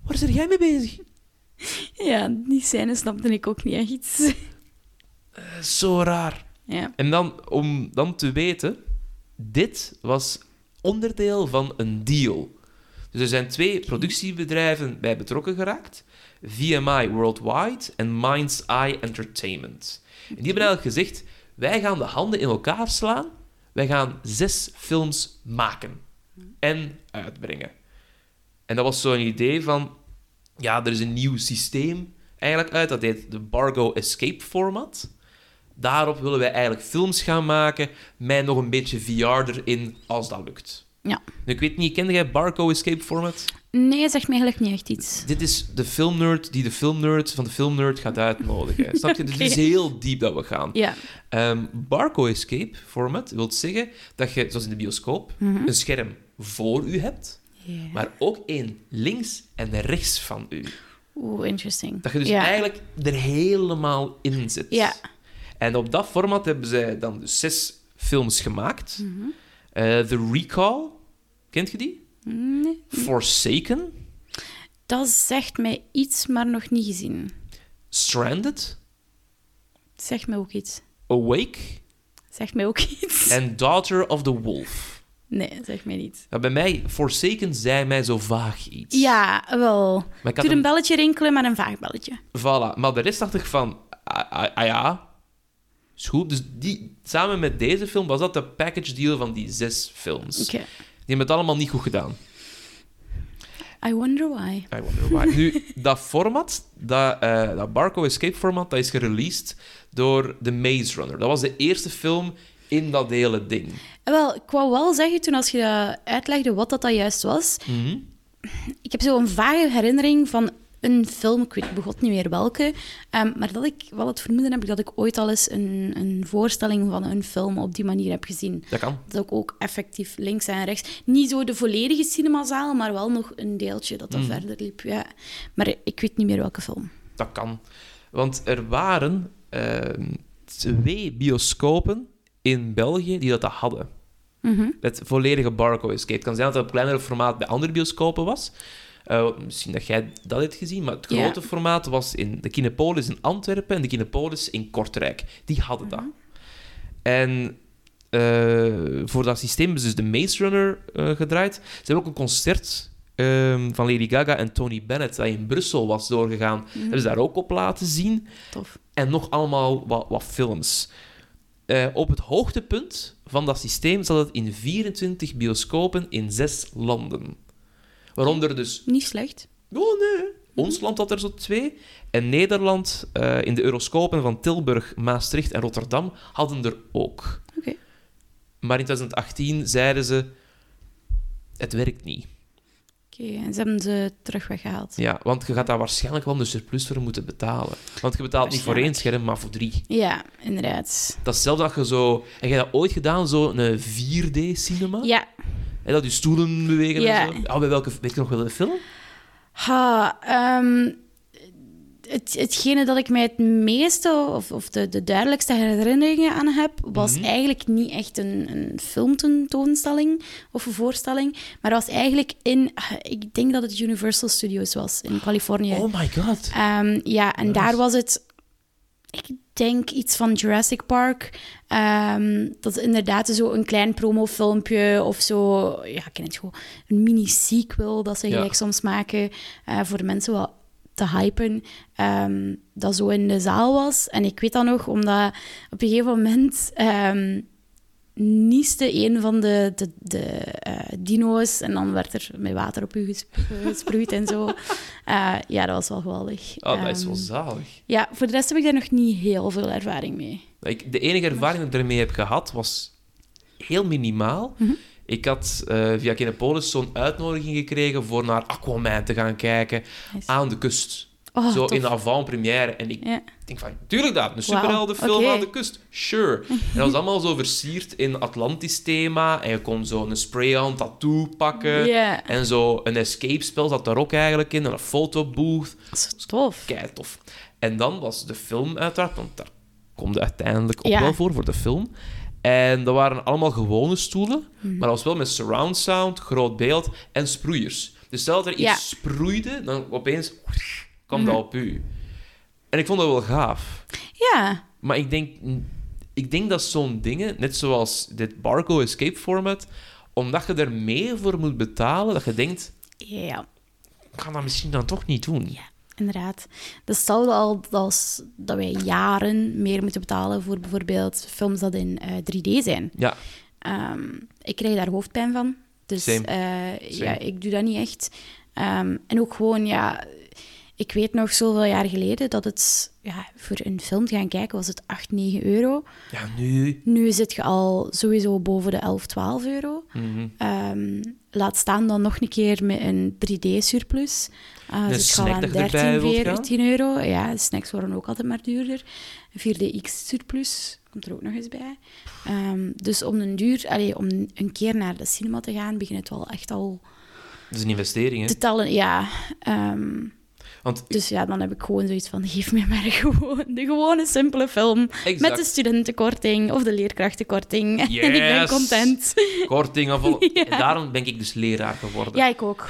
waar is er jij mee bezig? ja, die scène snapte ik ook niet echt. Is zo raar. ja. En dan, om dan te weten, dit was onderdeel van een deal. Dus er zijn twee productiebedrijven bij betrokken geraakt. VMI Worldwide en Mind's Eye Entertainment. En die hebben eigenlijk gezegd, wij gaan de handen in elkaar slaan. Wij gaan zes films maken en uitbrengen. En dat was zo'n idee van, ja, er is een nieuw systeem eigenlijk uit. Dat heet de Bargo Escape Format. Daarop willen wij eigenlijk films gaan maken met nog een beetje VR erin, als dat lukt. Ja. Ik weet niet, kende jij Barco Escape Format? Nee, zegt me eigenlijk niet echt iets. Dit is de filmnerd die de filmnerd van de filmnerd gaat uitnodigen. *laughs* Snap je? Dus het is heel diep dat we gaan. Ja. Ehm, Barco Escape Format wil zeggen dat je, zoals in de bioscoop, Mhm. een scherm voor u hebt, maar ook één links en rechts van u. Oeh, interesting. Dat je dus eigenlijk er helemaal in zit. Ja. En op dat format hebben zij dan dus zes films gemaakt. Mhm. Eh, The Recall, kent je die? Nee. Forsaken, Dat zegt mij iets, maar nog niet gezien. Stranded, Zegt mij ook iets. Awake Zegt mij ook *laughs* iets. en Daughter of the Wolf. Nee, zegt mij niet. Bij mij, Forsaken zei mij zo vaag iets. Ja, wel. Maar ik had Doe een belletje rinkelen, maar een vaag belletje. voilà. Maar de rest dacht ik van, ah, ah, ah ja, is goed. Dus die, samen met deze film was dat de package deal van die zes films. Oké. Hebben het allemaal niet goed gedaan. I wonder why. I wonder why. Nu, *laughs* dat format, dat, eh, dat Barco Escape format, dat is gereleased door The Maze Runner. Dat was de eerste film in dat hele ding. Wel, ik wou wel zeggen, toen als je uitlegde wat dat, dat juist was, Mhm. ik heb zo'n vage herinnering van een film, ik weet begot niet meer welke, ehm, maar dat ik wel het vermoeden heb dat ik ooit al eens een, een voorstelling van een film op die manier heb gezien. Dat kan. Dat ik ook effectief links en rechts, niet zo de volledige cinemazaal, maar wel nog een deeltje dat dat verder liep. Ja. Maar ik weet niet meer welke film. Dat kan. Want er waren ehm, twee bioscopen in België die dat hadden. Mhm. Het volledige Barco Escape. Het kan zijn dat het op kleinere formaat bij andere bioscopen was. Eh, misschien dat jij dat hebt gezien, maar het Ja. grote formaat was in de Kinepolis in Antwerpen en de Kinepolis in Kortrijk. Die hadden dat. En eh, voor dat systeem hebben ze dus de Maze Runner eh, gedraaid. Ze hebben ook een concert ehm, van Lady Gaga en Tony Bennett dat in Brussel was doorgegaan. Hebben ze daar ook op laten zien. Tof. En nog allemaal wat, wat films. Op het hoogtepunt van dat systeem zat het in 24 bioscopen in zes landen. Waaronder dus... Niet slecht. Oh nee, ons land had er zo twee. En Nederland, eh, in de euroscopen van Tilburg, Maastricht en Rotterdam, hadden er ook. Oké. Maar in 2018 zeiden ze... Het werkt niet. Oké, en ze hebben ze terug weggehaald. Ja, want je gaat daar waarschijnlijk wel een surplus voor moeten betalen. Want je betaalt niet voor één scherm, maar voor drie. Ja, inderdaad. Dat is zelfs dat je zo... Heb je dat ooit gedaan, zo een 4D-cinema? Ja, Dat je stoelen bewegen Ja. en zo? Oh, bij welke... Weet je nog wel de film? Ha, ehm, het, hetgene dat ik mij het meeste, of, of de, de duidelijkste herinneringen aan heb, was Mhm. eigenlijk niet echt een, een filmtentoonstelling of een voorstelling, maar was eigenlijk in, ik denk dat het Universal Studios was in Californië. Oh my god. Ehm, ja, en daar was het, ik denk iets van Jurassic Park. Ehm, dat is inderdaad zo een klein promofilmpje of zo. Ja, ik ken het gewoon. Een mini-sequel dat ze Ja. gelijk soms maken eh, voor de mensen wel te hypen. ehm, dat zo in de zaal was. En ik weet dat nog, omdat op een gegeven moment. ehm nieste een van de, de, de eh, dino's en dan werd er met water op u gesp- *laughs* gesproeid en zo. Eh, ja, dat was wel geweldig. Oh, dat is wel Ehm, zalig. ja, voor de rest heb ik daar nog niet heel veel ervaring mee. Ik, de enige ervaring die ik ermee heb gehad, was heel minimaal. Mhm. Ik had eh, via Kinepolis zo'n uitnodiging gekregen voor naar Aquaman te gaan kijken Nice. aan de kust. Oh, zo tof. in de avant-première. En ik Ja. denk van, tuurlijk dat, een superheldenfilm oké. aan de kust. Sure. En dat was allemaal zo versierd in Atlantis-thema. En je kon zo een spray-on tattoo pakken. En zo een escape-spel zat daar ook eigenlijk in. En een fotobooth. Dat is tof. Kei tof. En dan was de film uiteraard, want daar komt uiteindelijk ook Ja. wel voor, voor de film. En dat waren allemaal gewone stoelen, Mhm. maar dat was wel met surround sound, groot beeld en sproeiers. Dus stel dat er iets Ja. Sproeide, dan opeens kwam dat op u. En ik vond dat wel gaaf. Ja. Maar ik denk, ik denk dat zo'n dingen, net zoals dit Barco Escape format, omdat je er meer voor moet betalen, dat je denkt, Ja. ik ga dat misschien dan toch niet doen. Ja. Inderdaad. Dat is hetzelfde al als dat wij jaren meer moeten betalen voor bijvoorbeeld films dat in eh, 3D zijn. Ja, Ehm, ik krijg daar hoofdpijn van. Dus Same. eh, Same. ja, ik doe dat niet echt. Ehm, en ook gewoon, ja... Ik weet nog zoveel jaar geleden dat het... Ja, voor een film te gaan kijken was het 8, 9 euro. ja nu... Nu zit je al sowieso boven de 11, 12 euro. Mhm. Ehm, laat staan dan nog een keer met een 3D-surplus. Uh, Een zit je al aan dat je erbij 13, wilt gaan? 14 euro. Ja, snacks worden ook altijd maar duurder. Een 4DX-surplus komt er ook nog eens bij. Ehm, dus om een duur, allee, om een keer naar de cinema te gaan, begint het wel echt al Dat is een investering, hè? te tellen. Ja, ehm, Want dus ja, dan heb ik gewoon zoiets van, geef me maar *laughs* gewoon de gewone simpele film. Exact. Met de studentenkorting of de leerkrachtenkorting. *laughs* en ik ben Yes. content. korting of al... *laughs* Ja. En daarom ben ik dus leraar geworden. Ja, ik ook.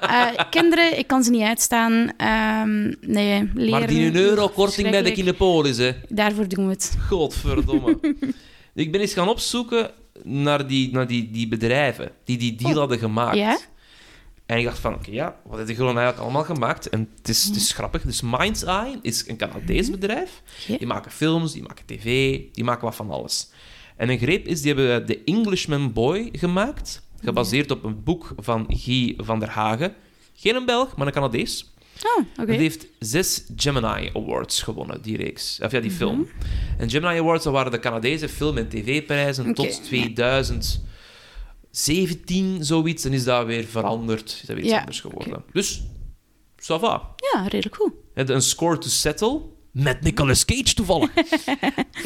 Eh, kinderen, ik kan ze niet uitstaan. Ehm, nee, leren... maar die een euro korting bij de. Kinepolis, hè. Daarvoor doen we het. Godverdomme. ik ben eens gaan opzoeken naar die, naar die, die bedrijven die die deal Oh. hadden gemaakt. Ja? En ik dacht van, oké, ja, wat hebben die eigenlijk allemaal gemaakt? En het is, het is Hm. grappig. Dus Mind's Eye is een Canadees bedrijf. Oké. Die maken films, die maken tv, die maken wat van alles. En een greep is, die hebben The Englishman Boy gemaakt, gebaseerd op een boek van Guy van der Hagen. Geen een Belg, maar een Canadees. Oh, oké. Het heeft zes Gemini Awards gewonnen, die reeks. Of ja, Mhm. die film. En Gemini Awards dat waren de Canadese film- en tv-prijzen tot 2017, zoiets. Dan is dat weer veranderd. Is dat weer iets Ja, anders geworden. Dus, ça va. Ja, redelijk goed. Een score to settle met Nicolas Cage toevallig. *laughs*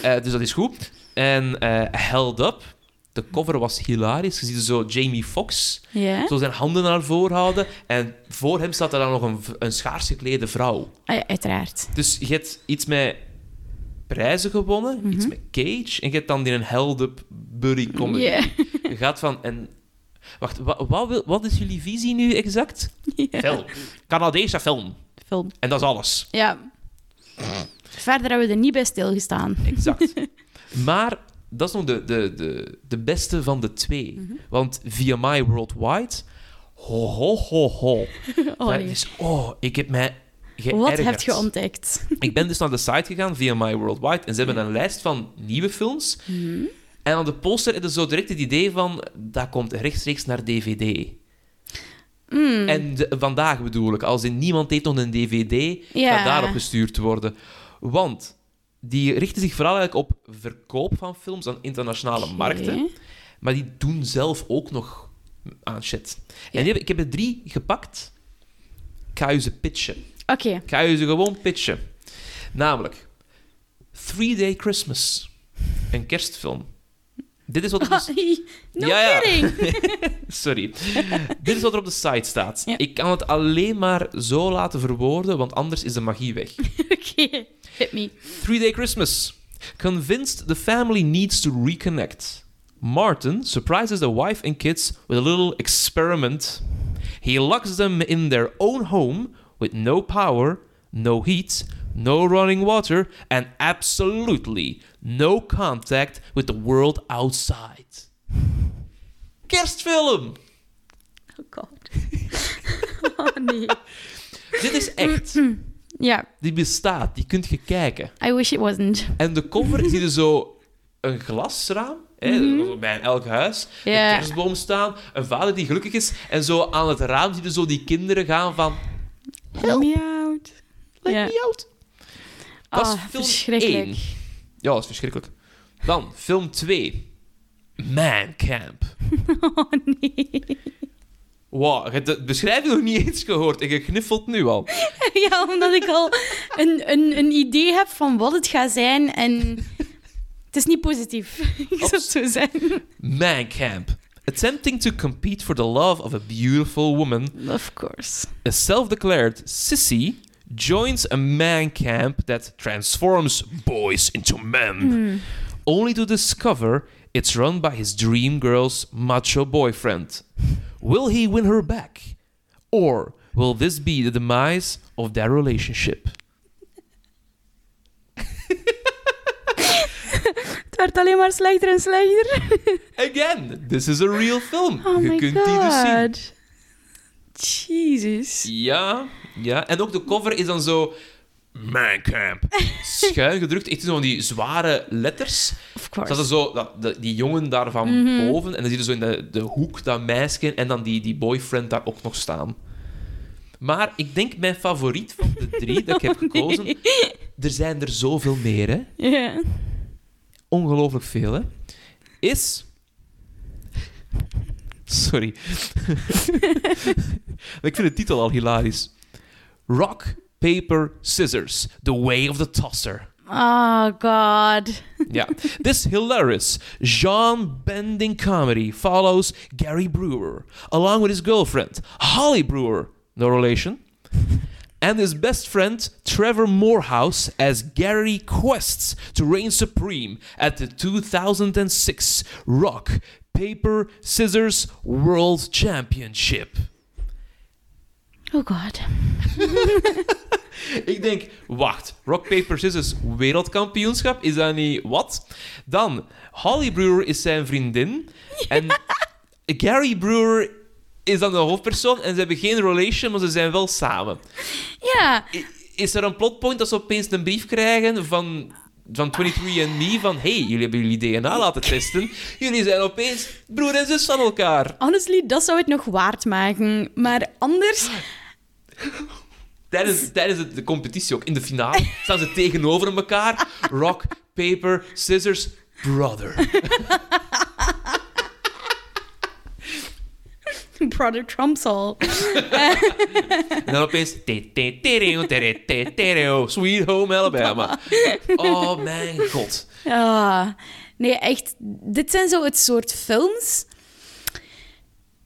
Eh, dus dat is goed. En eh, Held Up. De cover was hilarisch. Je ziet zo Jamie Foxx zo zijn handen naar voren houden. En voor hem staat er dan nog een, een schaars geklede vrouw. Ah, ja, uiteraard. Dus je hebt iets met prijzen gewonnen, Mhm. iets met Cage. En je hebt dan die een held-up buddy comedy. *laughs* Je gaat van... En, wacht, wat, wat, wil- wat is jullie visie nu exact? Ja. Film. Canadese film. Film. En dat is alles. Ja. Verder hebben we er niet bij stilgestaan. Exact. *laughs* maar dat is nog de, de, de, de beste van de twee. Mhm. Want VMI Worldwide... Ho, ho, ho, ho. *laughs* Oh, Dat nee. is- oh, ik heb mij geërgerd. Wat heb je ontdekt? *laughs* Ik ben dus naar de site gegaan, VMI Worldwide, en ze hebben een lijst van nieuwe films. En aan de poster is er zo direct het idee van, dat komt rechtstreeks naar DVD. Mm, En de- vandaag bedoel ik, als in niemand heeft nog een DVD, Ja. gaat daarop gestuurd worden. Want die richten zich vooral eigenlijk op verkoop van films aan internationale markten. Maar die doen zelf ook nog aan shit. En ik heb er drie gepakt. Ik ga je ze pitchen. Oké. Ik ga je ze gewoon pitchen. Namelijk, Three Day Christmas. Een kerstfilm. Dit is wat er dus- *laughs* no Ja, ja. kidding. *laughs* Sorry. Dit is wat er op de site staat. Ja. Ik kan het alleen maar zo laten verwoorden, want anders is de magie weg. *laughs* Oké. Hit me. Three Day Christmas. Convinced the family needs to reconnect. Martin surprises the wife and kids with a little experiment. He locks them in their own home with no power, no heat, no running water, and absolutely no contact with the world outside. Kerstfilm! Oh god. *laughs* oh nee. *laughs* Dit is echt. Ja, Die bestaat, die kunt je kijken. I wish it wasn't. En de cover zie je zo een glasraam, hè, zo bij elk huis, een kerstboom staan, een vader die gelukkig is, en zo aan het raam zie je zo die kinderen gaan van... Help me out. Let Ja. me out. Dat is Oh, film verschrikkelijk. 1. Ja, dat is verschrikkelijk. Dan, film 2. Man Camp. *laughs* Oh nee. Wow, je hebt de beschrijving nog niet eens gehoord en je gniffelt nu al. *laughs* Ja, omdat ik al een, een, een idee heb van wat het gaat zijn en het is niet positief. *laughs* Ik zou het zo zeggen. Man Camp. Attempting to compete for the love of a beautiful woman, Of course. a self-declared sissy joins a man camp that transforms boys into men, hmm. only to discover it's run by his dream girl's macho boyfriend. Will he win her back? Or will this be the demise of their relationship? Werd alleen maar slechter en slechter. *laughs* Again, this is a real film. Oh Je my kunt die dus zien. god. Jesus. Ja, ja. En ook de cover is dan zo... Man Camp. *laughs* Schuin gedrukt. Echt zo van die zware letters. Of Dat course. is zo, dat, die jongen daar van boven. En dan zie je zo in de, de hoek dat meisje en dan die, die boyfriend daar ook nog staan. Maar ik denk mijn favoriet van de drie dat ik heb *laughs* gekozen... Er zijn er zoveel meer, hè. Ja. Ongelooflijk veel, hè. Is... Sorry. *laughs* ik vind de titel al hilarisch. Rock, Paper, Scissors. The Way of the Tosser. Oh god. Yeah. This hilarious, Jean bending comedy follows Gary Brewer, along with his girlfriend, Holly Brewer, no relation, and his best friend, Trevor Morehouse, as Gary quests to reign supreme at the 2006 Rock, Paper, Scissors World Championship. Oh god. *laughs* Ik denk, wacht, Rock, Paper, Scissors wereldkampioenschap, is dat niet wat? Dan, Holly Brewer is zijn vriendin. En *laughs* Gary Brewer is dan de hoofdpersoon. En ze hebben geen relation, maar ze zijn wel samen. Ja. Is er een plotpoint dat ze opeens een brief krijgen van, van 23andMe van hey, jullie hebben jullie DNA laten testen. Jullie zijn opeens broer en zus van elkaar. Honestly, dat zou het nog waard maken. Maar anders... Tijdens, tijdens de, de competitie ook, in de finale, staan ze tegenover elkaar. Rock, paper, scissors, brother. *laughs* *laughs* Brother Trumps al. En dan opeens... Sweet Home Alabama. *laughs* Oh mijn god. Ja. Nee, echt. Dit zijn zo het soort films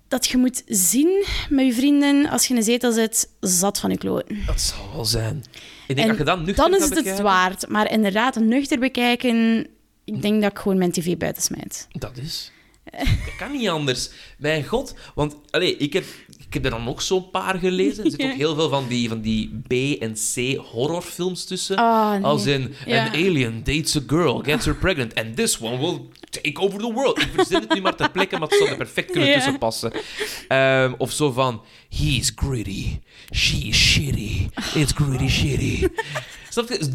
dat je moet zien met je vrienden als je in een zetel zit, zat van je kloten. Dat zal wel zijn. Ik denk, En je dan nuchter dan is het het bekijken- waard. Maar inderdaad, nuchter bekijken, ik denk dat ik gewoon mijn tv buiten smijt. Dat is. Dat kan niet anders. Mijn god. Want allee, ik, heb, ik heb er dan nog zo'n paar gelezen. Er zitten ook heel veel van die, van die B- en C-horrorfilms tussen. Ah, nee. Als in, Ja. an alien dates a girl, gets her pregnant, and this one will take over the world. Ik verzin het nu maar ter plekke, maar het zou er perfect kunnen tussen passen. Ehm, of zo van, he's gritty, she's shitty, it's gritty shitty. Snap je?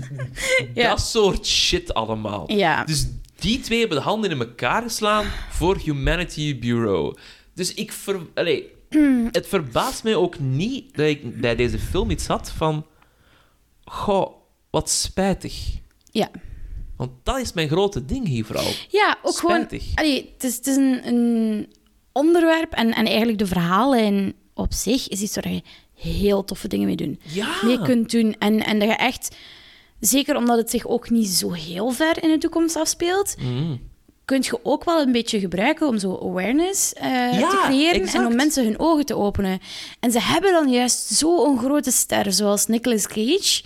Ja. Dat soort shit allemaal. Ja. Dus die twee hebben de handen in elkaar geslaan voor Humanity Bureau. Dus ik ver... Allee, *clears throat* het verbaast mij ook niet dat ik bij deze film iets had van... Goh, wat spijtig. Ja. Want dat is mijn grote ding hier vooral. Ja, ook Spijtig. gewoon... Allee, het is, het is een, een onderwerp en, en eigenlijk de verhaallijn op zich is iets waar je heel toffe dingen mee, doen, Ja. mee kunt doen. En, en dat je echt... Zeker omdat het zich ook niet zo heel ver in de toekomst afspeelt, Mhm. kun je ook wel een beetje gebruiken om zo awareness eh, Ja, te creëren exact. en om mensen hun ogen te openen. En ze hebben dan juist zo'n grote ster zoals Nicolas Cage.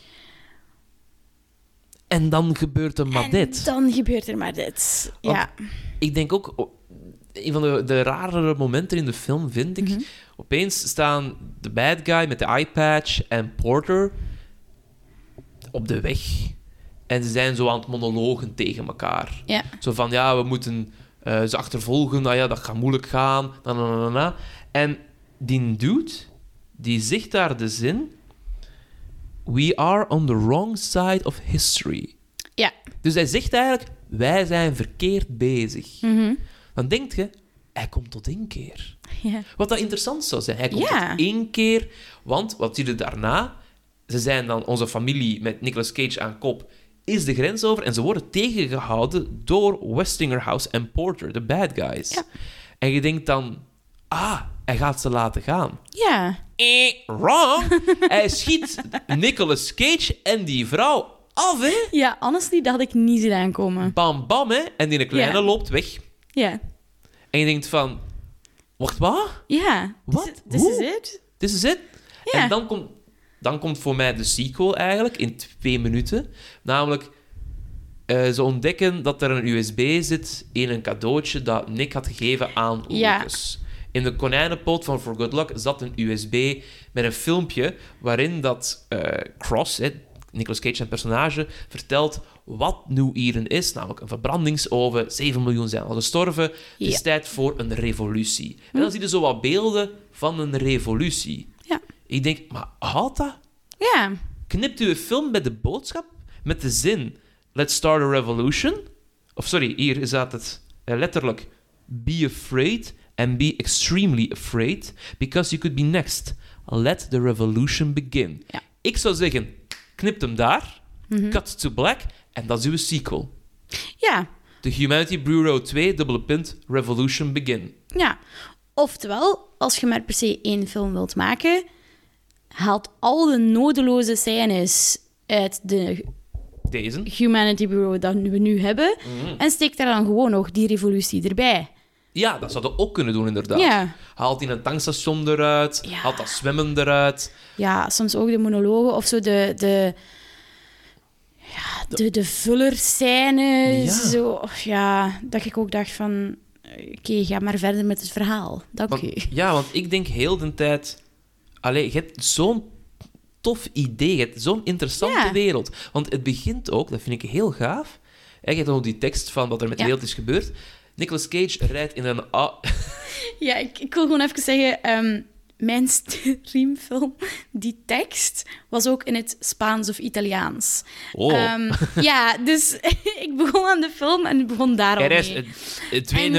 En dan gebeurt er maar en dit. dan gebeurt er maar dit. Want Ja. Ik denk ook... Een van de, de rarere momenten in de film vind ik... Mhm. Opeens staan de bad guy met de eyepatch en Porter op de weg. En ze zijn zo aan het monologen tegen elkaar. Ja. Zo van, ja, we moeten eh, ze achtervolgen. Nou ja, dat gaat moeilijk gaan. Na, na, na, na. En die dude, die zegt daar de zin... We are on the wrong side of history. Ja. Dus hij zegt eigenlijk, wij zijn verkeerd bezig. Mhm. Dan denk je, hij komt tot inkeer. ja. Wat dat interessant zou zijn. Hij komt Ja. tot één keer, want wat zie je daarna? Ze zijn dan onze familie met Nicolas Cage aan kop, is de grens over en ze worden tegengehouden door Westinghouse en Porter, de bad guys. Ja. En je denkt dan, Ah, hij gaat ze laten gaan. Ja. Eh, wrong. *laughs* hij schiet Nicolas Cage en die vrouw af, hè? Ja, honestly, dat had ik niet zien aankomen. Bam, bam, hè? En die kleine Ja. loopt weg. Ja. En je denkt van... Wacht, wat? Ja. Wat? This is it. This is it? Ja. En dan komt, dan komt voor mij de sequel eigenlijk, in twee minuten. Namelijk, eh, ze ontdekken dat er een USB zit in een cadeautje dat Nick had gegeven aan Ja. Lucas. In de konijnenpoot van For Good Luck zat een USB met een filmpje waarin dat eh, Cross, hè, Nicolas Cage, zijn personage, vertelt wat New Eden is. Namelijk een verbrandingsoven, 7 miljoen zijn al gestorven. Het is Ja. tijd voor een revolutie. En dan zie je zo wat beelden van een revolutie. Ik denk, maar houdt dat? Ja. Knipt u een film met de boodschap, met de zin Let's start a revolution? Of sorry, hier staat het eh, letterlijk Be afraid and be extremely afraid because you could be next. Let the revolution begin. Ja. Ik zou zeggen, knip hem daar, cut to black, en dat is uw sequel. Ja. The Humanity Bureau 2, dubbele punt, Revolution Begin. Ja. Oftewel, als je maar per se één film wilt maken, haalt al de nodeloze scènes uit de Deze. Humanity Bureau dat we nu hebben Mhm. en steekt daar dan gewoon nog die revolutie erbij. Ja, dat zouden we ook kunnen doen, inderdaad. Ja. Haalt hij een tankstation eruit, Ja. haalt dat zwemmen eruit. Ja, soms ook de monologen of zo de... de ja, de, de vullerscènes. Ja. Zo, ja, dat ik ook dacht van... Oké, ga maar verder met het verhaal. Dank Want- u. ja, want ik denk heel de tijd... Allee, je hebt zo'n tof idee, je hebt zo'n interessante Ja. wereld. Want het begint ook, dat vind ik heel gaaf. Je hebt dan ook die tekst van wat er met de wereld is gebeurd. Nicolas Cage rijdt in een... *laughs* Ja, ik, ik wil gewoon even zeggen... ehm, mijn streamfilm, die tekst, was ook in het Spaans of Italiaans. Oh, Ehm, ja, dus *laughs* ik begon aan de film en het begon daar al er is twee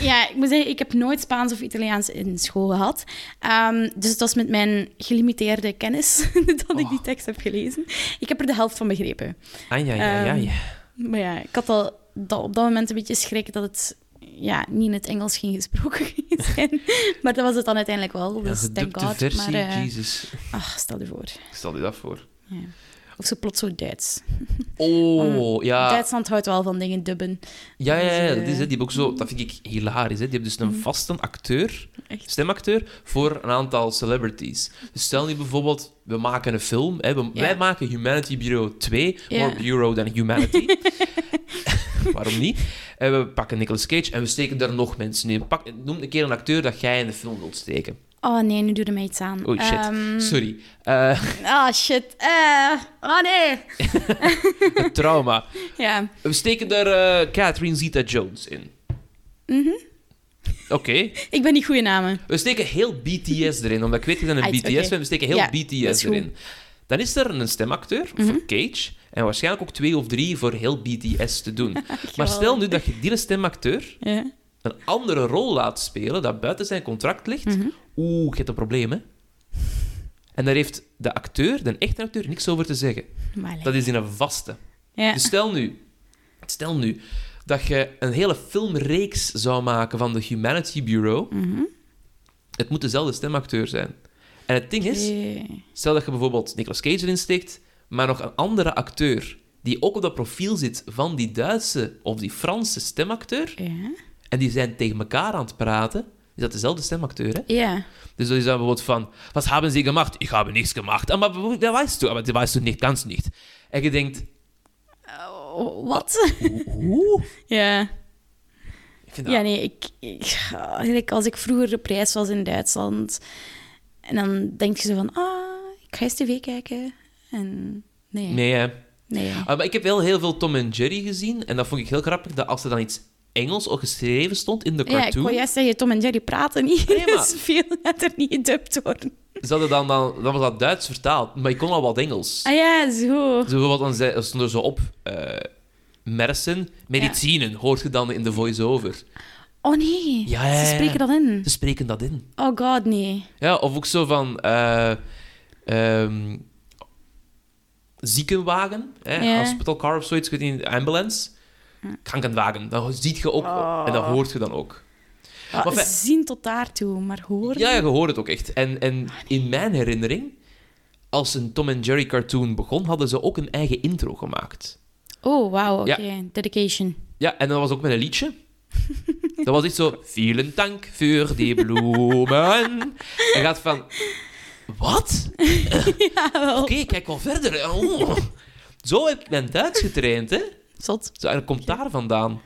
Ja, ik moet zeggen, ik heb nooit Spaans of Italiaans in school gehad. Ehm, dus het was met mijn gelimiteerde kennis *laughs* dat ik die tekst heb gelezen. Ik heb er de helft van begrepen. Ai, ai, ai. Ehm, Maar ja, ik had al dat, op dat moment een beetje schrik dat het ja, niet in het Engels ging gesproken *laughs* zijn. Maar dat was het dan uiteindelijk wel. Ja, Dus thank gedrukte God. versie, maar, eh, Jesus. ach, stel je voor. Stel je dat voor. Ja. Of zo plots zo Duits. Oh, *laughs* ja. Duitsland houdt wel van dingen dubben. Ja, ja, ja, Dus, dat is eh, het. Die ook zo, dat vind ik hilarisch. Hè. Die hebben dus een vaste acteur, Echt. stemacteur, voor een aantal celebrities. Dus stel nu bijvoorbeeld, we maken een film. Hè, we- Ja. Wij maken Humanity Bureau 2, Ja. more Bureau than Humanity. *laughs* *laughs* Waarom niet? En we pakken Nicolas Cage en we steken daar nog mensen in. Pak, noem een keer een acteur dat jij in de film wilt steken. Oh nee, nu doe je mij iets aan. Oh shit, Ehm, sorry. *laughs* Ah, shit. Eh, oh nee. *laughs* het trauma. *laughs* Ja. We steken daar eh, Catherine Zeta-Jones in. Mhm. Oké. Ik ben niet goede namen. We steken heel BTS erin, omdat ik weet dat je een BTS bent. We steken heel Ja, BTS erin. Dan is er een stemacteur Mhm. voor Cage en waarschijnlijk ook twee of drie voor heel BTS te doen. maar stel nu dat je die stemacteur Ja. Een andere rol laat spelen dat buiten zijn contract ligt. Mhm. Oeh, je hebt een probleem, hè? En daar heeft de acteur, de echte acteur, niks over te zeggen. Dat is in een vaste. ja. Dus stel nu, stel nu dat je een hele filmreeks zou maken van de Humanity Bureau. Mhm. Het moet dezelfde stemacteur zijn. En het ding is, stel dat je bijvoorbeeld Nicolas Cage erin steekt, maar nog een andere acteur die ook op dat profiel zit van die Duitse of die Franse stemacteur, Ja. En die zijn tegen elkaar aan het praten, is dat dezelfde stemacteur, hè? Ja. Dus dat is dan bijvoorbeeld van, wat hebben ze gemacht? Ik heb niks gemacht. Ah, Maar dat weißt du, aber dat weißt du niet, ganz niet. En je denkt, Oh, wat? hoe? *laughs* ja. Dat... Ja, nee, ik, ik, eigenlijk als ik vroeger op reis was in Duitsland, en dan denk je zo van, ah, ik ga eens tv kijken. En nee, nee. Ah, maar ik heb wel heel veel Tom en Jerry gezien. En dat vond ik heel grappig, dat als er dan iets Engels of geschreven stond in de Ja, ik cartoon... wou juist zeggen, Tom en Jerry praten niet. Nee, maar- *laughs* Dus veel gaat er niet gedubt worden. Ze hadden dan, dan, dan was dat Duits vertaald, maar ik kon al wat Engels. Ah ja, zo. Zo bijvoorbeeld, dan zei- stond er zo op... eh Mersen, medicinen, hoort je dan in de voice-over. Oh nee, Ja, ze spreken dat in. Ze spreken dat in. Oh god, nee. Ja, of ook zo van... eh, ehm, ziekenwagen, hè, hospital car of zoiets, ik weet niet, ambulance. Krankenwagen, dat ziet je ook, en dat hoort je dan ook. Ah, Maar fijn- zien tot daartoe, maar horen... Ja, je hoort het ook echt. En, en in mijn herinnering, als een Tom en Jerry cartoon begon, hadden ze ook een eigen intro gemaakt. Oh, wauw, oké. Ja. Dedication. Ja, en dat was ook met een liedje. *laughs* Dat was echt zo... Vielen dank voor die bloemen. En gaat van... Wat? *laughs* Ja. Oké, kijk wel verder. Oh. Zo heb ik mijn Duits getraind, hè? Zot. Zo, en dat komt daar vandaan.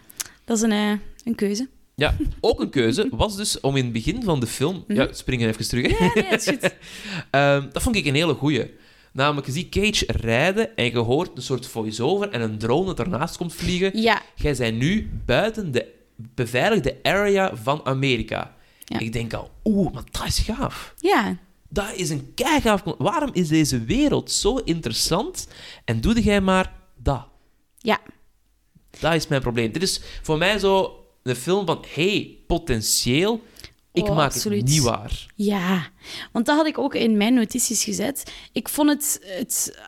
Dat is een, eh, een keuze. Ja, ook een keuze was dus om in het begin van de film... Ja, springen even terug, hè. Ja, nee, dat is goed. *laughs* Ehm, dat vond ik een hele goeie. Namelijk, je ziet Cage rijden en je hoort een soort voice-over en een drone dat ernaast komt vliegen. Ja, Jij bent nu buiten de beveiligde area van Amerika. Ja. Ik denk al, oeh, maar dat is gaaf. ja. Dat is een keigaaf... Waarom is deze wereld zo interessant en doe jij maar dat? Ja. Dat is mijn probleem. Dit is voor mij zo een film van, hey, potentieel, ik Oh, maak absoluut. het niet waar. Ja, want dat had ik ook in mijn notities gezet. Ik vond het, het,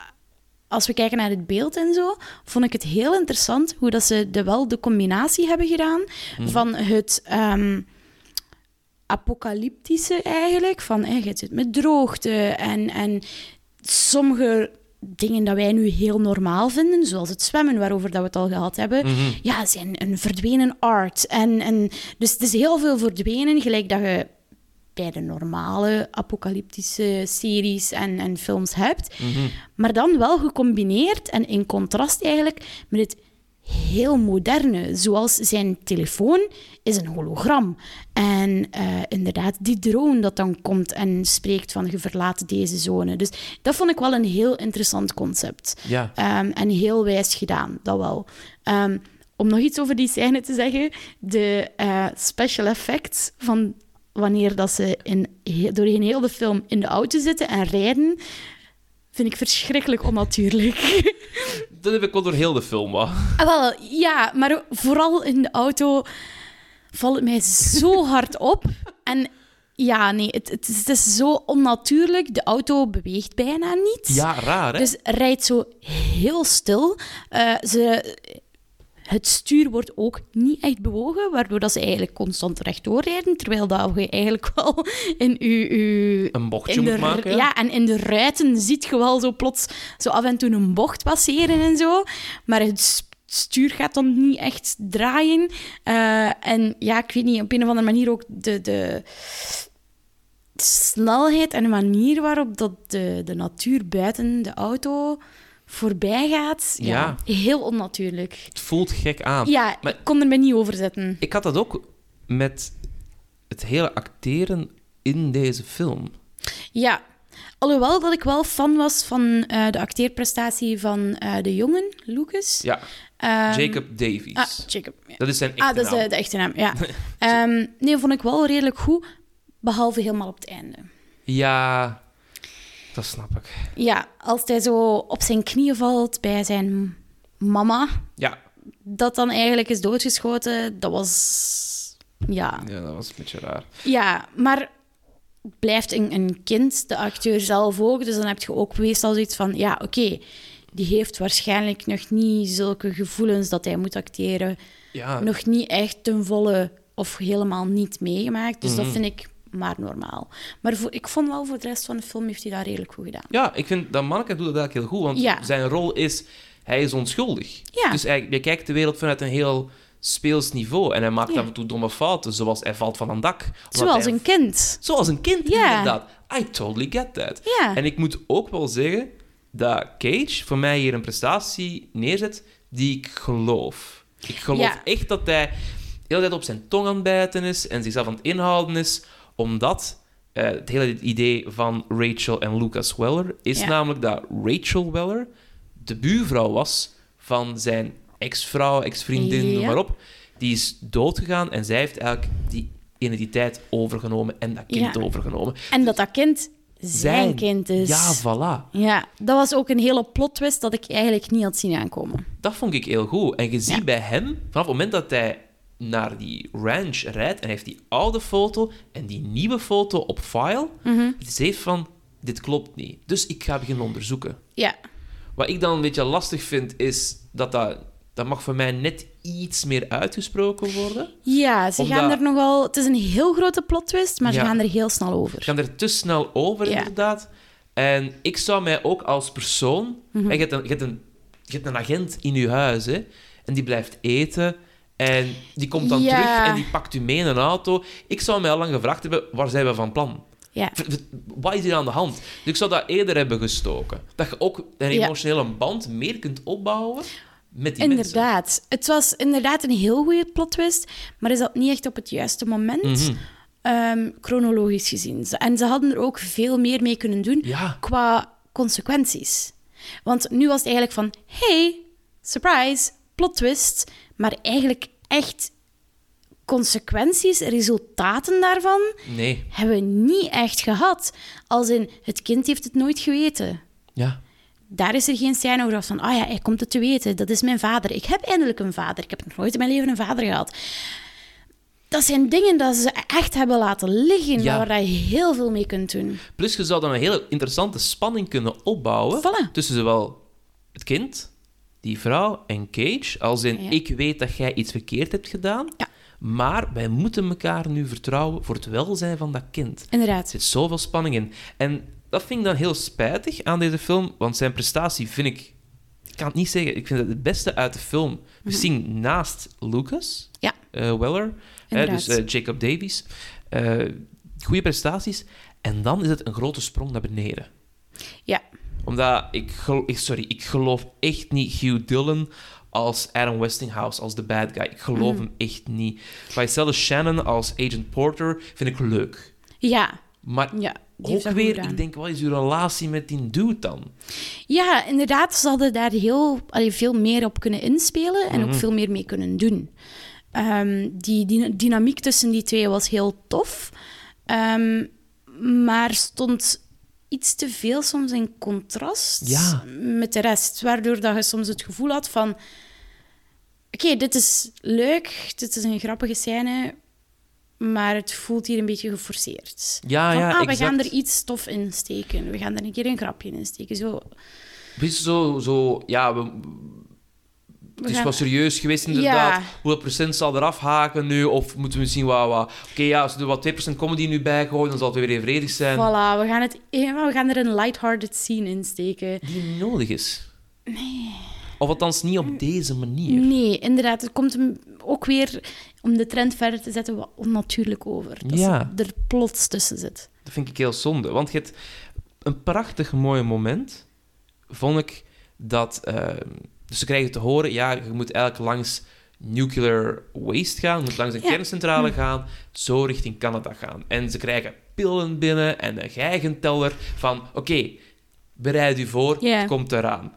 als we kijken naar het beeld en zo, vond ik het heel interessant hoe dat ze de, wel de combinatie hebben gedaan van het ehm, apocalyptische eigenlijk, van eh, je zit met droogte en, en sommige dingen dat wij nu heel normaal vinden, zoals het zwemmen, waarover dat we het al gehad hebben, ja, zijn een verdwenen art. En, en, dus het is heel veel verdwenen, gelijk dat je bij de normale apocalyptische series en, en films hebt. Maar dan wel gecombineerd en in contrast eigenlijk met het heel moderne. Zoals zijn telefoon is een hologram. En eh, inderdaad, die drone dat dan komt en spreekt van je verlaat deze zone. Dus dat vond ik wel een heel interessant concept. Ja. Ehm, en heel wijs gedaan, dat wel. Ehm, om nog iets over die scène te zeggen, de eh, special effects van wanneer dat ze in, he- doorheen heel de film in de auto zitten en rijden, vind ik verschrikkelijk onnatuurlijk. *laughs* Dat heb ik wel door heel de film, wat. Ah, wel, ja, maar vooral in de auto valt het mij zo *laughs* hard op. En ja, nee, het, het, is, het is zo onnatuurlijk. De auto beweegt bijna niet. Ja, raar, hè? Dus rijdt zo heel stil. Eh, ze, het stuur wordt ook niet echt bewogen, waardoor dat ze eigenlijk constant rechtdoor rijden, terwijl dat je eigenlijk *laughs* wel in uw... uw Een bochtje moet maken, ja. en in de ruiten ziet je wel zo plots zo af en toe een bocht passeren en zo. Maar het stuur gaat dan niet echt draaien. Eh, en ja, ik weet niet, op een of andere manier ook de... de snelheid en de manier waarop dat de, de natuur buiten de auto voorbij gaat, ja, heel onnatuurlijk. Het voelt gek aan. Ja, Maar- ik kon er me niet over zetten. Ik had dat ook met het hele acteren in deze film. Ja, alhoewel dat ik wel fan was van eh, de acteerprestatie van eh, de jongen, Lucas. Ja, Ehm, Jacob Davies. Ah, Jacob. ja. Dat is zijn echte Ah, dat is naam. de, de echte naam, ja. *laughs* Ehm, nee, vond ik wel redelijk goed, behalve helemaal op het einde. Ja, dat snap ik. Ja, als hij zo op zijn knieën valt bij zijn mama, Ja, dat dan eigenlijk is doodgeschoten, dat was... Ja, ja dat was een beetje raar. ja maar het blijft een, een kind, de acteur zelf ook. Dus dan heb je ook meestal zoiets van, ja, oké, die heeft waarschijnlijk nog niet zulke gevoelens dat hij moet acteren. Ja, Nog niet echt ten volle of helemaal niet meegemaakt. Dus Mhm. dat vind ik maar normaal. Maar voor, ik vond wel voor de rest van de film heeft hij dat redelijk goed gedaan. ja ik vind dat manneke doet het eigenlijk heel goed, want Ja. zijn rol is... Hij is onschuldig. Ja. Dus hij, je kijkt de wereld vanuit een heel speels niveau. En hij maakt Ja. af en toe domme fouten, zoals hij valt van een dak. Zoals hij- een kind. Zoals een kind, Ja. inderdaad. I totally get that. Ja. En ik moet ook wel zeggen dat Cage voor mij hier een prestatie neerzet die ik geloof. Ik geloof echt dat hij de hele tijd op zijn tong aan het bijten is en zichzelf aan het inhouden is, omdat eh, het hele idee van Rachel en Lucas Weller is Ja. namelijk dat Rachel Weller de buurvrouw was van zijn ex-vrouw, ex-vriendin, noem maar op. Die is doodgegaan en zij heeft eigenlijk die identiteit overgenomen en dat kind Ja. overgenomen. En dat dat kind zijn, kind is. Ja, voilà. Ja, dat was ook een hele plot twist dat ik eigenlijk niet had zien aankomen. Dat vond ik heel goed. En je ziet bij hem, vanaf het moment dat hij naar die ranch rijdt en heeft die oude foto en die nieuwe foto op file, Mhm. het is heeft van, dit klopt niet. Dus ik ga beginnen onderzoeken. Ja, Wat ik dan een beetje lastig vind, is dat dat dat mag voor mij net iets meer uitgesproken worden. Ja, ze Omdat- gaan er nogal... Het is een heel grote plot twist, maar Ja. ze gaan er heel snel over. Ik ga er te snel over, Ja. inderdaad. En ik zou mij ook als persoon... Mhm. je, hebt een, je, hebt een, je hebt een agent in je huis, hè, en die blijft eten... En die komt dan Ja. terug en die pakt u mee in een auto. Ik zou mij al lang gevraagd hebben, waar zijn we van plan? Ja. Wat is hier aan de hand? Dus ik zou dat eerder hebben gestoken. Dat je ook een emotionele band meer kunt opbouwen met die mensen. Inderdaad. Het was inderdaad een heel goede plot twist, maar is dat niet echt op het juiste moment, Mhm. ehm, chronologisch gezien. En ze hadden er ook veel meer mee kunnen doen Ja. qua consequenties. Want nu was het eigenlijk van, hey, surprise, plot twist, maar eigenlijk echt consequenties, resultaten daarvan, Nee. hebben we niet echt gehad. Als in, het kind heeft het nooit geweten. Ja. Daar is er geen scène over van, ah ja, hij komt het te weten, dat is mijn vader. Ik heb eindelijk een vader. Ik heb nog nooit in mijn leven een vader gehad. Dat zijn dingen dat ze echt hebben laten liggen, Ja. waar je heel veel mee kunt doen. Plus, je zou dan een hele interessante spanning kunnen opbouwen Voilà. tussen zowel het kind, die vrouw en Cage. Als in, Ja. ik weet dat jij iets verkeerd hebt gedaan, Ja. maar wij moeten elkaar nu vertrouwen voor het welzijn van dat kind. Er Inderdaad. zit zoveel spanning in. En dat vind ik dan heel spijtig aan deze film, want zijn prestatie vind ik... Ik kan het niet zeggen, ik vind het het beste uit de film. Misschien naast Lucas, Ja. eh, Weller, hè, dus eh, Jacob Davies. Eh goede prestaties. En dan is het een grote sprong naar beneden. Ja. Omdat ik, ik- sorry, ik geloof echt niet Hugh Dillon als Adam Westinghouse, als de bad guy. Ik geloof Mhm. hem echt niet. Maar zelfs Shannon als Agent Porter vind ik leuk. Ja, Maar ja. Ook weer, ik denk, wat is uw relatie met die dude dan? Ja, inderdaad, ze hadden daar heel, allee, veel meer op kunnen inspelen en Mhm. ook veel meer mee kunnen doen. Ehm, die, die dynamiek tussen die twee was heel tof, Ehm, maar stond iets te veel soms in contrast Ja. met de rest, waardoor dat je soms het gevoel had van... Oké, dit is leuk, dit is een grappige scène, maar het voelt hier een beetje geforceerd. Ja, Van, ja, ah, we exact. gaan er iets tof in steken. We gaan er een keer een grapje in steken. Zo, zo, zo ja, we, het is wel serieus geweest inderdaad. Ja. Hoeveel procent zal eraf haken nu? Of moeten we misschien wat... wat Oké, ja, als we er wat 2% comedy nu bij gooien, dan zal het weer evenredig zijn. Voilà, we gaan, het, eh, we gaan er een lighthearted scene in steken. Die nodig is. Nee. Of althans niet op deze manier. Nee, inderdaad. Het komt ook weer, om de trend verder te zetten, wat onnatuurlijk over. Dat Ja. er plots tussen zit. Dat vind ik heel zonde. Want je hebt een prachtig mooi moment, vond ik, dat... eh, dus ze krijgen te horen, ja, je moet eigenlijk langs nuclear waste gaan, je moet langs een Ja. kerncentrale gaan, zo richting Canada gaan. En ze krijgen pillen binnen en een geigenteller van, oké, bereid u voor, Ja. het komt eraan.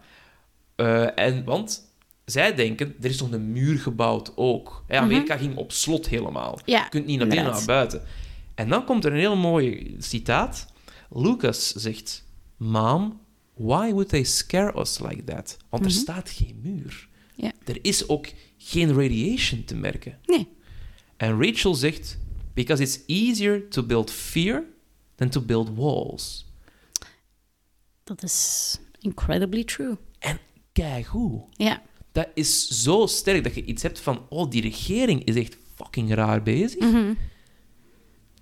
Eh, en, want zij denken, er is nog een muur gebouwd ook. Hè, Amerika ging op slot helemaal. Ja, Je kunt niet naar binnen, naar buiten. En dan komt er een heel mooi citaat. Lucas zegt... Mom, why would they scare us like that? Want er staat geen muur. Er is ook geen radiation te merken. Nee. En Rachel zegt... Because it's easier to build fear than to build walls. Dat is incredibly true. En kijk hoe. Ja, Dat is zo sterk dat je iets hebt van... Oh, die regering is echt fucking raar bezig. Mhm.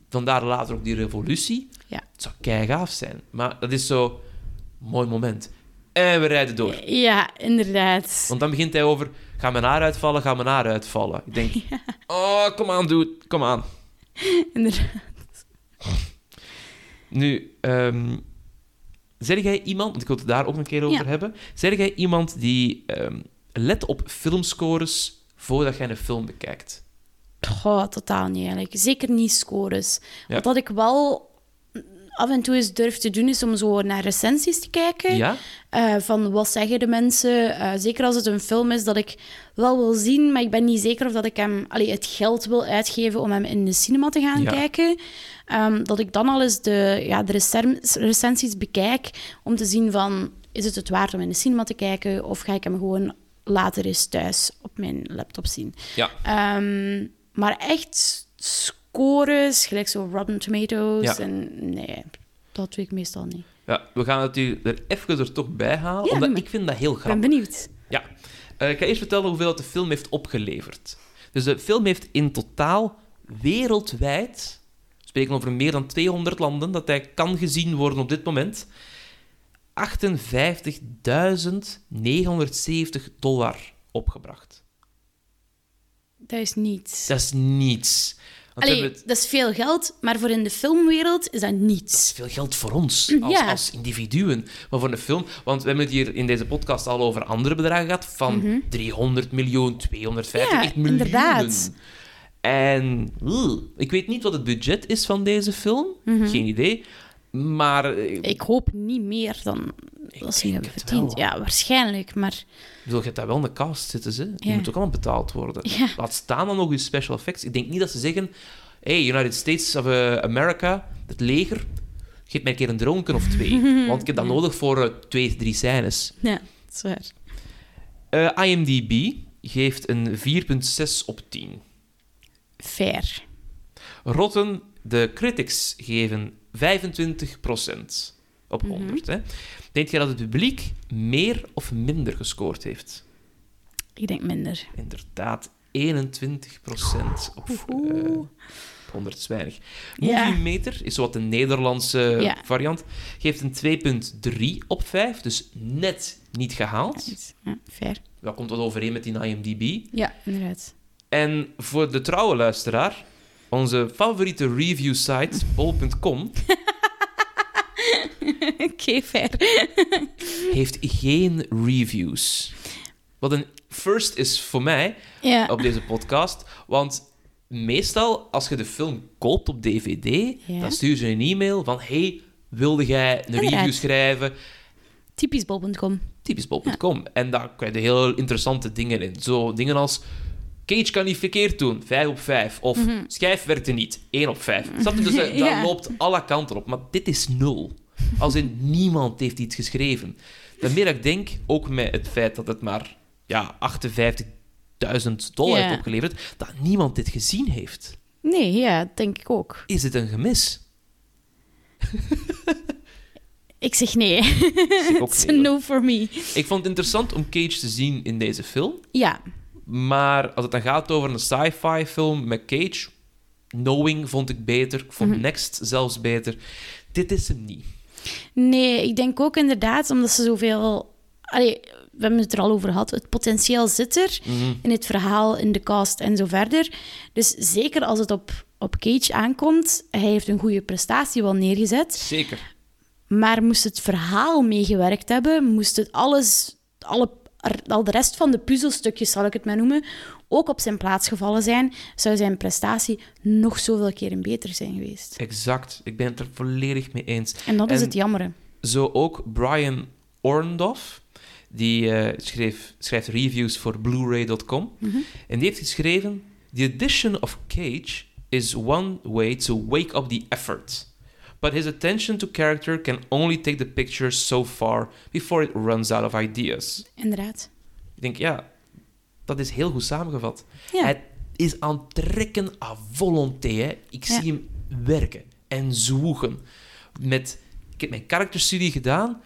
Vandaar later ook die revolutie. Ja. Het zou keigaaf zijn. Maar dat is zo... Mooi moment. En we rijden door. ja inderdaad. Want dan begint hij over... Ga mijn haar uitvallen, ga mijn haar uitvallen. Ik denk... *laughs* Oh, kom aan, dude. Kom aan. *laughs* inderdaad. Nu, ehm zeg jij iemand... Want ik wil het daar ook een keer over Ja. hebben. Zeg jij iemand die ehm, let op filmscores voordat jij een film bekijkt? Goh, totaal niet eigenlijk. Zeker niet scores. Ja. Wat ik wel af en toe eens durf te doen, is om zo naar recensies te kijken. Ja? Eh, van wat zeggen de mensen? Eh, zeker als het een film is dat ik wel wil zien, maar ik ben niet zeker of dat ik hem allee, het geld wil uitgeven om hem in de cinema te gaan Ja. kijken. Ehm, dat ik dan al eens de, ja, de recen- recensies bekijk om te zien van is het het waard om in de cinema te kijken of ga ik hem gewoon later eens thuis op mijn laptop zien. Ja. Ehm, maar echt scores, gelijk zo Rotten Tomatoes, Ja. en nee, dat doe ik meestal niet. Ja, we gaan het u er even er toch bij halen, Ja, omdat maar. ik vind dat heel Ik ben grappig. benieuwd. Ja. Eh, ik ga eerst vertellen hoeveel de film heeft opgeleverd. Dus de film heeft in totaal wereldwijd, we spreken over meer dan 200 landen, dat hij kan gezien worden op dit moment, 58.970 dollar opgebracht. Dat is niets. Dat is niets. Allee, het- dat is veel geld, maar voor in de filmwereld is dat niets. veel geld voor ons als, Ja. als individuen. Maar voor een film, want we hebben het hier in deze podcast al over andere bedragen gehad, van 300 miljoen, 250 Mhm. Ja, echt miljoenen. inderdaad. En ik weet niet wat het budget is van deze film, Mhm. geen idee. Maar eh, Ik hoop niet meer dan dat ze hebben verdiend. wel. Ja, waarschijnlijk, maar wil je daar wel in de cast zitten, ze? Die Ja. moet ook allemaal betaald worden. *laughs* Ja. Laat staan dan nog eens special effects. Ik denk niet dat ze zeggen, hey, United States of eh, America, het leger, geef mij een keer een dronken of twee. *laughs* Want ik heb dat nodig voor eh, twee, drie scènes. ja, dat is waar. Eh, IMDb geeft een 4,6 op 10. Fair. Rotten, de critics geven 25% op 100. hè. Denk je dat het publiek meer of minder gescoord heeft? Ik denk minder. Inderdaad, 21% op, eh, op 100 is weinig. Ja. Movie Meter is wat de Nederlandse Ja. variant. Geeft een 2,3 op 5, dus net niet gehaald. Ja, fair. Dat komt wat overeen met die IMDb. Ja, inderdaad. En voor de trouwe luisteraar, onze favoriete review site, bol.com, *laughs* Oké, fair. heeft geen reviews. Wat een first is voor mij op deze podcast. Want meestal, als je de film koopt op DVD, dan stuur je een e-mail van hey, wilde jij een Inderdaad. review schrijven? Typisch bol.com. Typischbol.com. En daar krijg je heel interessante dingen in. Zo dingen als... Cage kan niet verkeerd doen, 5 op 5. Of schijf werkte niet, 1 op 5. Snap je? Dus dat, *laughs* dat Ja. loopt alle kanten op. Maar dit is nul. Als in niemand heeft iets geschreven. Dan meer dat ik denk, ook met het feit dat het maar ja, 58.000 dollar Ja. heeft opgeleverd, dat niemand dit gezien heeft. Nee, ja, denk ik ook. Is het een gemis? *laughs* Ik zeg nee. zeg ook *laughs* It's a nee, hoor. no for me. Ik vond het interessant om Cage te zien in deze film. Ja, Maar als het dan gaat over een sci-fi film met Cage, Knowing vond ik beter. Ik vond Next zelfs beter. Dit is hem niet. nee, ik denk ook inderdaad, omdat ze zoveel... Allee, we hebben het er al over gehad. Het potentieel zit er in het verhaal, in de cast en zo verder. Dus zeker als het op, op Cage aankomt, hij heeft een goede prestatie wel neergezet. Zeker. Maar moest het verhaal meegewerkt hebben, moest het alles, alle, al de rest van de puzzelstukjes, zal ik het maar noemen, ook op zijn plaats gevallen zijn, zou zijn prestatie nog zoveel keren beter zijn geweest. Exact. Ik ben het er volledig mee eens. En dat is het jammere. Zo ook Brian Orndorff. Die eh, schreef, schrijft reviews voor Blu-ray.com. En die heeft geschreven... The addition of Cage is one way to wake up the effort. But his attention to character can only take the picture so far before it runs out of ideas. Inderdaad. Ik denk, ja, dat is heel goed samengevat. Ja. Het is aan het trekken à volonté. Hè. Ik Ja. zie hem werken en zwoegen. Met, ik heb mijn karakterstudie gedaan.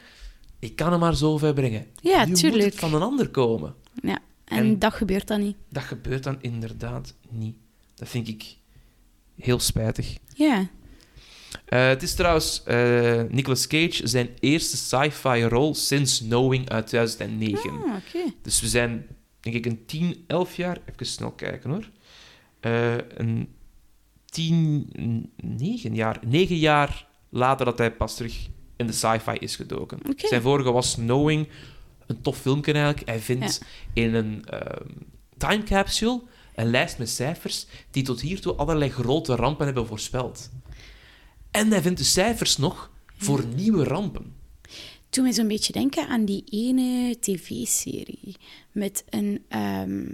Ik kan hem maar zo ver brengen. Ja, nu moet tuurlijk. het van een ander komen. Ja. En, En- dat gebeurt dan niet. Dat gebeurt dan inderdaad niet. Dat vind ik heel spijtig. Ja. Eh, het is trouwens eh Nicolas Cage zijn eerste sci-fi rol sinds Knowing uit 2009. Ah. Dus we zijn, denk ik, een 10, 11 jaar. Even snel kijken hoor. Eh, een 10, 9 jaar. 9 jaar later dat hij pas terug in de sci-fi is gedoken. Zijn vorige was Knowing. Een tof filmpje eigenlijk. Hij vindt in een ehm, time capsule een lijst met cijfers die tot hiertoe allerlei grote rampen hebben voorspeld. En hij vindt de cijfers nog voor nieuwe rampen. Toen mij zo'n beetje denken aan die ene tv-serie met een, ehm,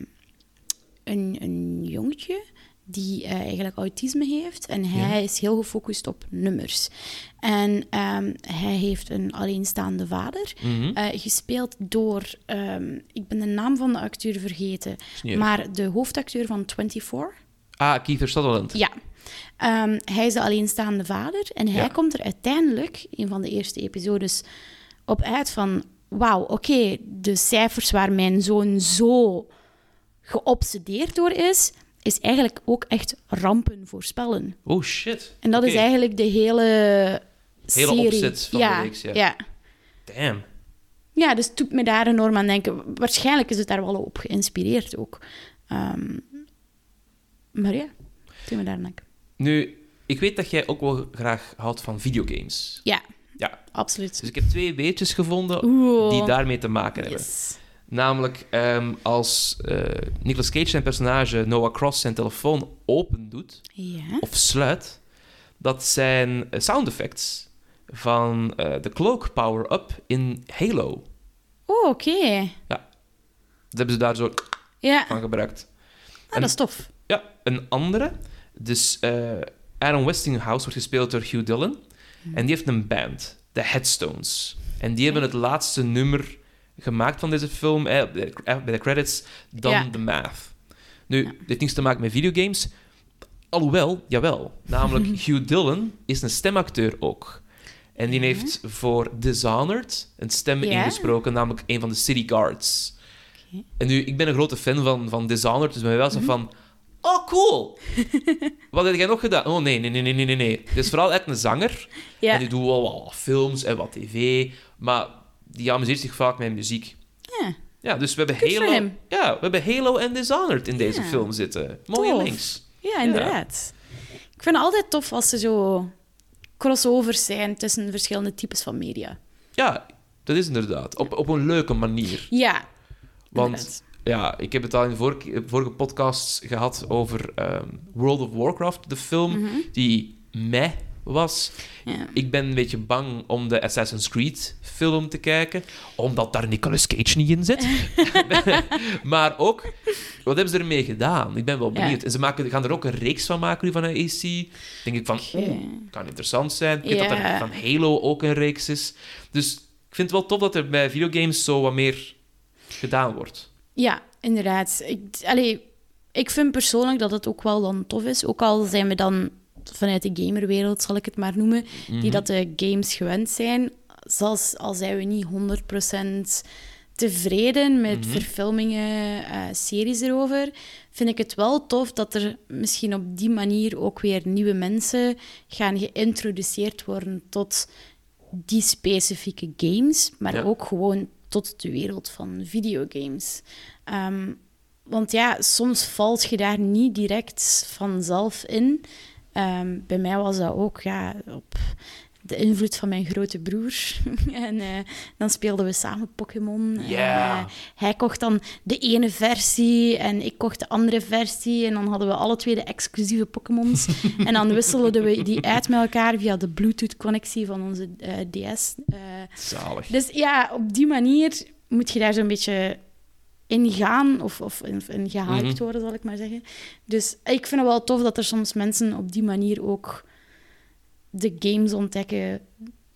een, een jongetje die eh, eigenlijk autisme heeft. En hij is heel gefocust op nummers. En ehm, hij heeft een alleenstaande vader, Mhm. eh, gespeeld door... ehm, ik ben de naam van de acteur vergeten, maar de hoofdacteur van 24... Ah, Kiefer Sutherland. Ja. Ehm, hij is de alleenstaande vader en hij Ja. komt er uiteindelijk, in van de eerste episodes, op uit van wauw, oké, de cijfers waar mijn zoon zo geobsedeerd door is, is eigenlijk ook echt rampen voorspellen. Oh shit. En dat is eigenlijk de hele Hele serie. opzet van de ja, reeks, ja. ja. Damn. Ja, dus het doet me daar enorm aan denken. Waarschijnlijk is het daar wel op geïnspireerd ook. Ehm, maar ja, doet me daar aan denken. Nu, ik weet dat jij ook wel graag houdt van videogames. Ja, Ja, absoluut. dus ik heb twee weetjes gevonden Oeh. die daarmee te maken hebben. Yes. Namelijk, ehm, als eh Nicolas Cage zijn personage Noah Cross zijn telefoon open doet, Ja. of sluit, dat zijn eh, sound effects van eh, de cloak power-up in Halo. Oh, oké. Dat hebben ze daar zo Ja, van gebruikt. ah, dat is tof. Ja, een andere. Dus eh Aaron Westinghouse wordt gespeeld door Hugh Dillon. En die heeft een band, de Headstones. En die hebben het laatste nummer gemaakt van deze film, eh, bij de- eh, bij de credits, dan Ja. The Math. Nu, dit heeft niets te maken met videogames. Alhoewel, jawel. Namelijk, *laughs* Hugh Dillon is een stemacteur ook. En die heeft voor Dishonored een stem ingesproken, namelijk een van de City Guards. En nu, ik ben een grote fan van, van Dishonored, dus ben wel Mhm. zo van... Oh, cool! Wat heb jij nog gedaan? Oh, nee, nee, nee, nee, nee, nee, is vooral echt een zanger. Ja. En die doet wel wat films en wat tv. Maar die amuseert zich vaak met muziek. Ja. Ja, dus we hebben Good Halo... Ja, we hebben Halo en Dishonored in deze Ja. film zitten. Mooie Tof. links. Ja, inderdaad. Ik vind het altijd tof als er zo crossovers zijn tussen verschillende types van media. Ja, dat is inderdaad. Op, op een leuke manier. Ja, Want inderdaad. Ja, ik heb het al in de vorige, vorige podcasts gehad over ehm, World of Warcraft, de film, Mhm. die meh was. Ja. Ik ben een beetje bang om de Assassin's Creed film te kijken, omdat daar Nicolas Cage niet in zit. *laughs* *laughs* maar ook, wat hebben ze ermee gedaan? Ik ben wel Ja. benieuwd. En ze maken, gaan er ook een reeks van maken nu van een AC. Denk ik van, oeh, kan interessant zijn. Ik weet dat er van Halo ook een reeks is. Dus ik vind het wel tof dat er bij videogames zo wat meer gedaan wordt. Ja, inderdaad. Ik, allee, ik vind persoonlijk dat het ook wel dan tof is. Ook al zijn we dan vanuit de gamerwereld, zal ik het maar noemen, Mhm. die dat de games gewend zijn. Zelfs al zijn we niet 100% tevreden met Mhm. verfilmingen, eh, series erover, vind ik het wel tof dat er misschien op die manier ook weer nieuwe mensen gaan geïntroduceerd worden tot die specifieke games, maar Ja. ook gewoon tot de wereld van videogames. Ehm, want ja, soms valt je daar niet direct vanzelf in. Ehm, bij mij was dat ook ja, op de invloed van mijn grote broer. *laughs* en eh, dan speelden we samen Pokémon. En, Ja. eh, hij kocht dan de ene versie en ik kocht de andere versie. En dan hadden we alle twee de exclusieve Pokémons. *laughs* en dan wisselden we die uit met elkaar via de Bluetooth-connectie van onze eh, DS. eh. Zalig. dus ja, op die manier moet je daar zo'n beetje in gaan, of, of in, in gehyped Mhm. worden, zal ik maar zeggen. Dus ik vind het wel tof dat er soms mensen op die manier ook de games ontdekken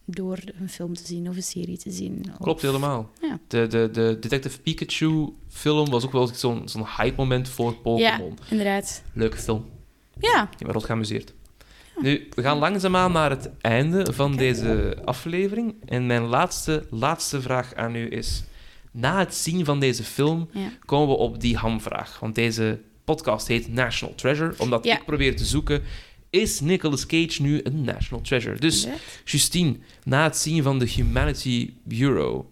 door een film te zien of een serie te zien. Of- Klopt helemaal. Ja. De, de, de Detective Pikachu film was ook wel zo'n zo'n hype moment voor Pokémon. Inderdaad. Leuke film. Ja, Ik heb me rot geamuseerd. Nu, we gaan langzaamaan naar het einde van deze aflevering. En mijn laatste, laatste vraag aan u is... Na het zien van deze film ja. komen we op die hamvraag. Want deze podcast heet National Treasure. Omdat Ja. ik probeer te zoeken... Is Nicolas Cage nu een National Treasure? Dus. Justine, na het zien van de Humanity Bureau...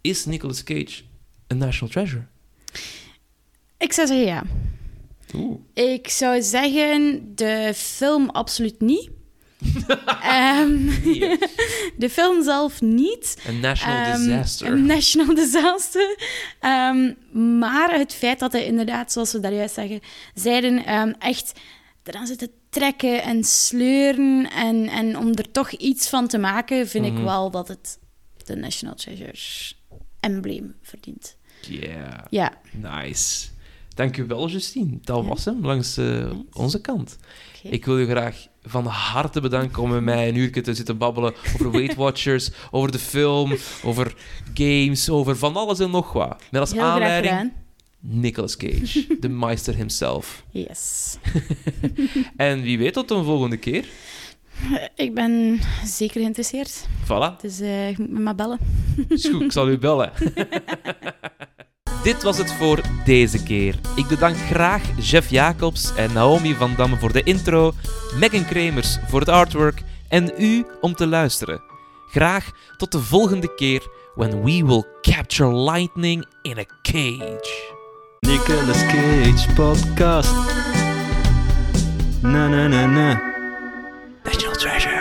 Is Nicolas Cage een National Treasure? Ik zou zeggen ja. Oeh. Ik zou zeggen de film absoluut niet. *laughs* Ehm, de film zelf niet. een national Ehm, disaster. Een national *laughs* disaster. Ehm, maar het feit dat hij inderdaad, zoals we daar juist zeggen, zeiden, echt eraan zitten trekken en sleuren. En, en om er toch iets van te maken, vind Mhm. ik wel dat het de National Treasure embleem verdient. Yeah, Ja, nice. Dank u wel, Justine. Dat Ja. was hem langs eh, Nice. onze kant. Ik wil u graag van harte bedanken om met mij een uurtje te zitten babbelen over Weight *laughs* Watchers, over de film, over games, over van alles en nog wat. Met als Heel aanleiding. Nicolas Cage, *laughs* de meister himself. Yes. *laughs* En wie weet tot een volgende keer. Ik ben zeker geïnteresseerd. Voilà. Dus eh, je moet me maar bellen. Is goed, ik zal u bellen. *laughs* Dit was het voor deze keer. Ik bedank graag Jeff Jacobs en Naomi van Damme voor de intro, Megan Kremers voor het artwork en u om te luisteren. Graag tot de volgende keer when we will capture lightning in a cage. Nicolas Cage podcast. Na na na na. National Treasure.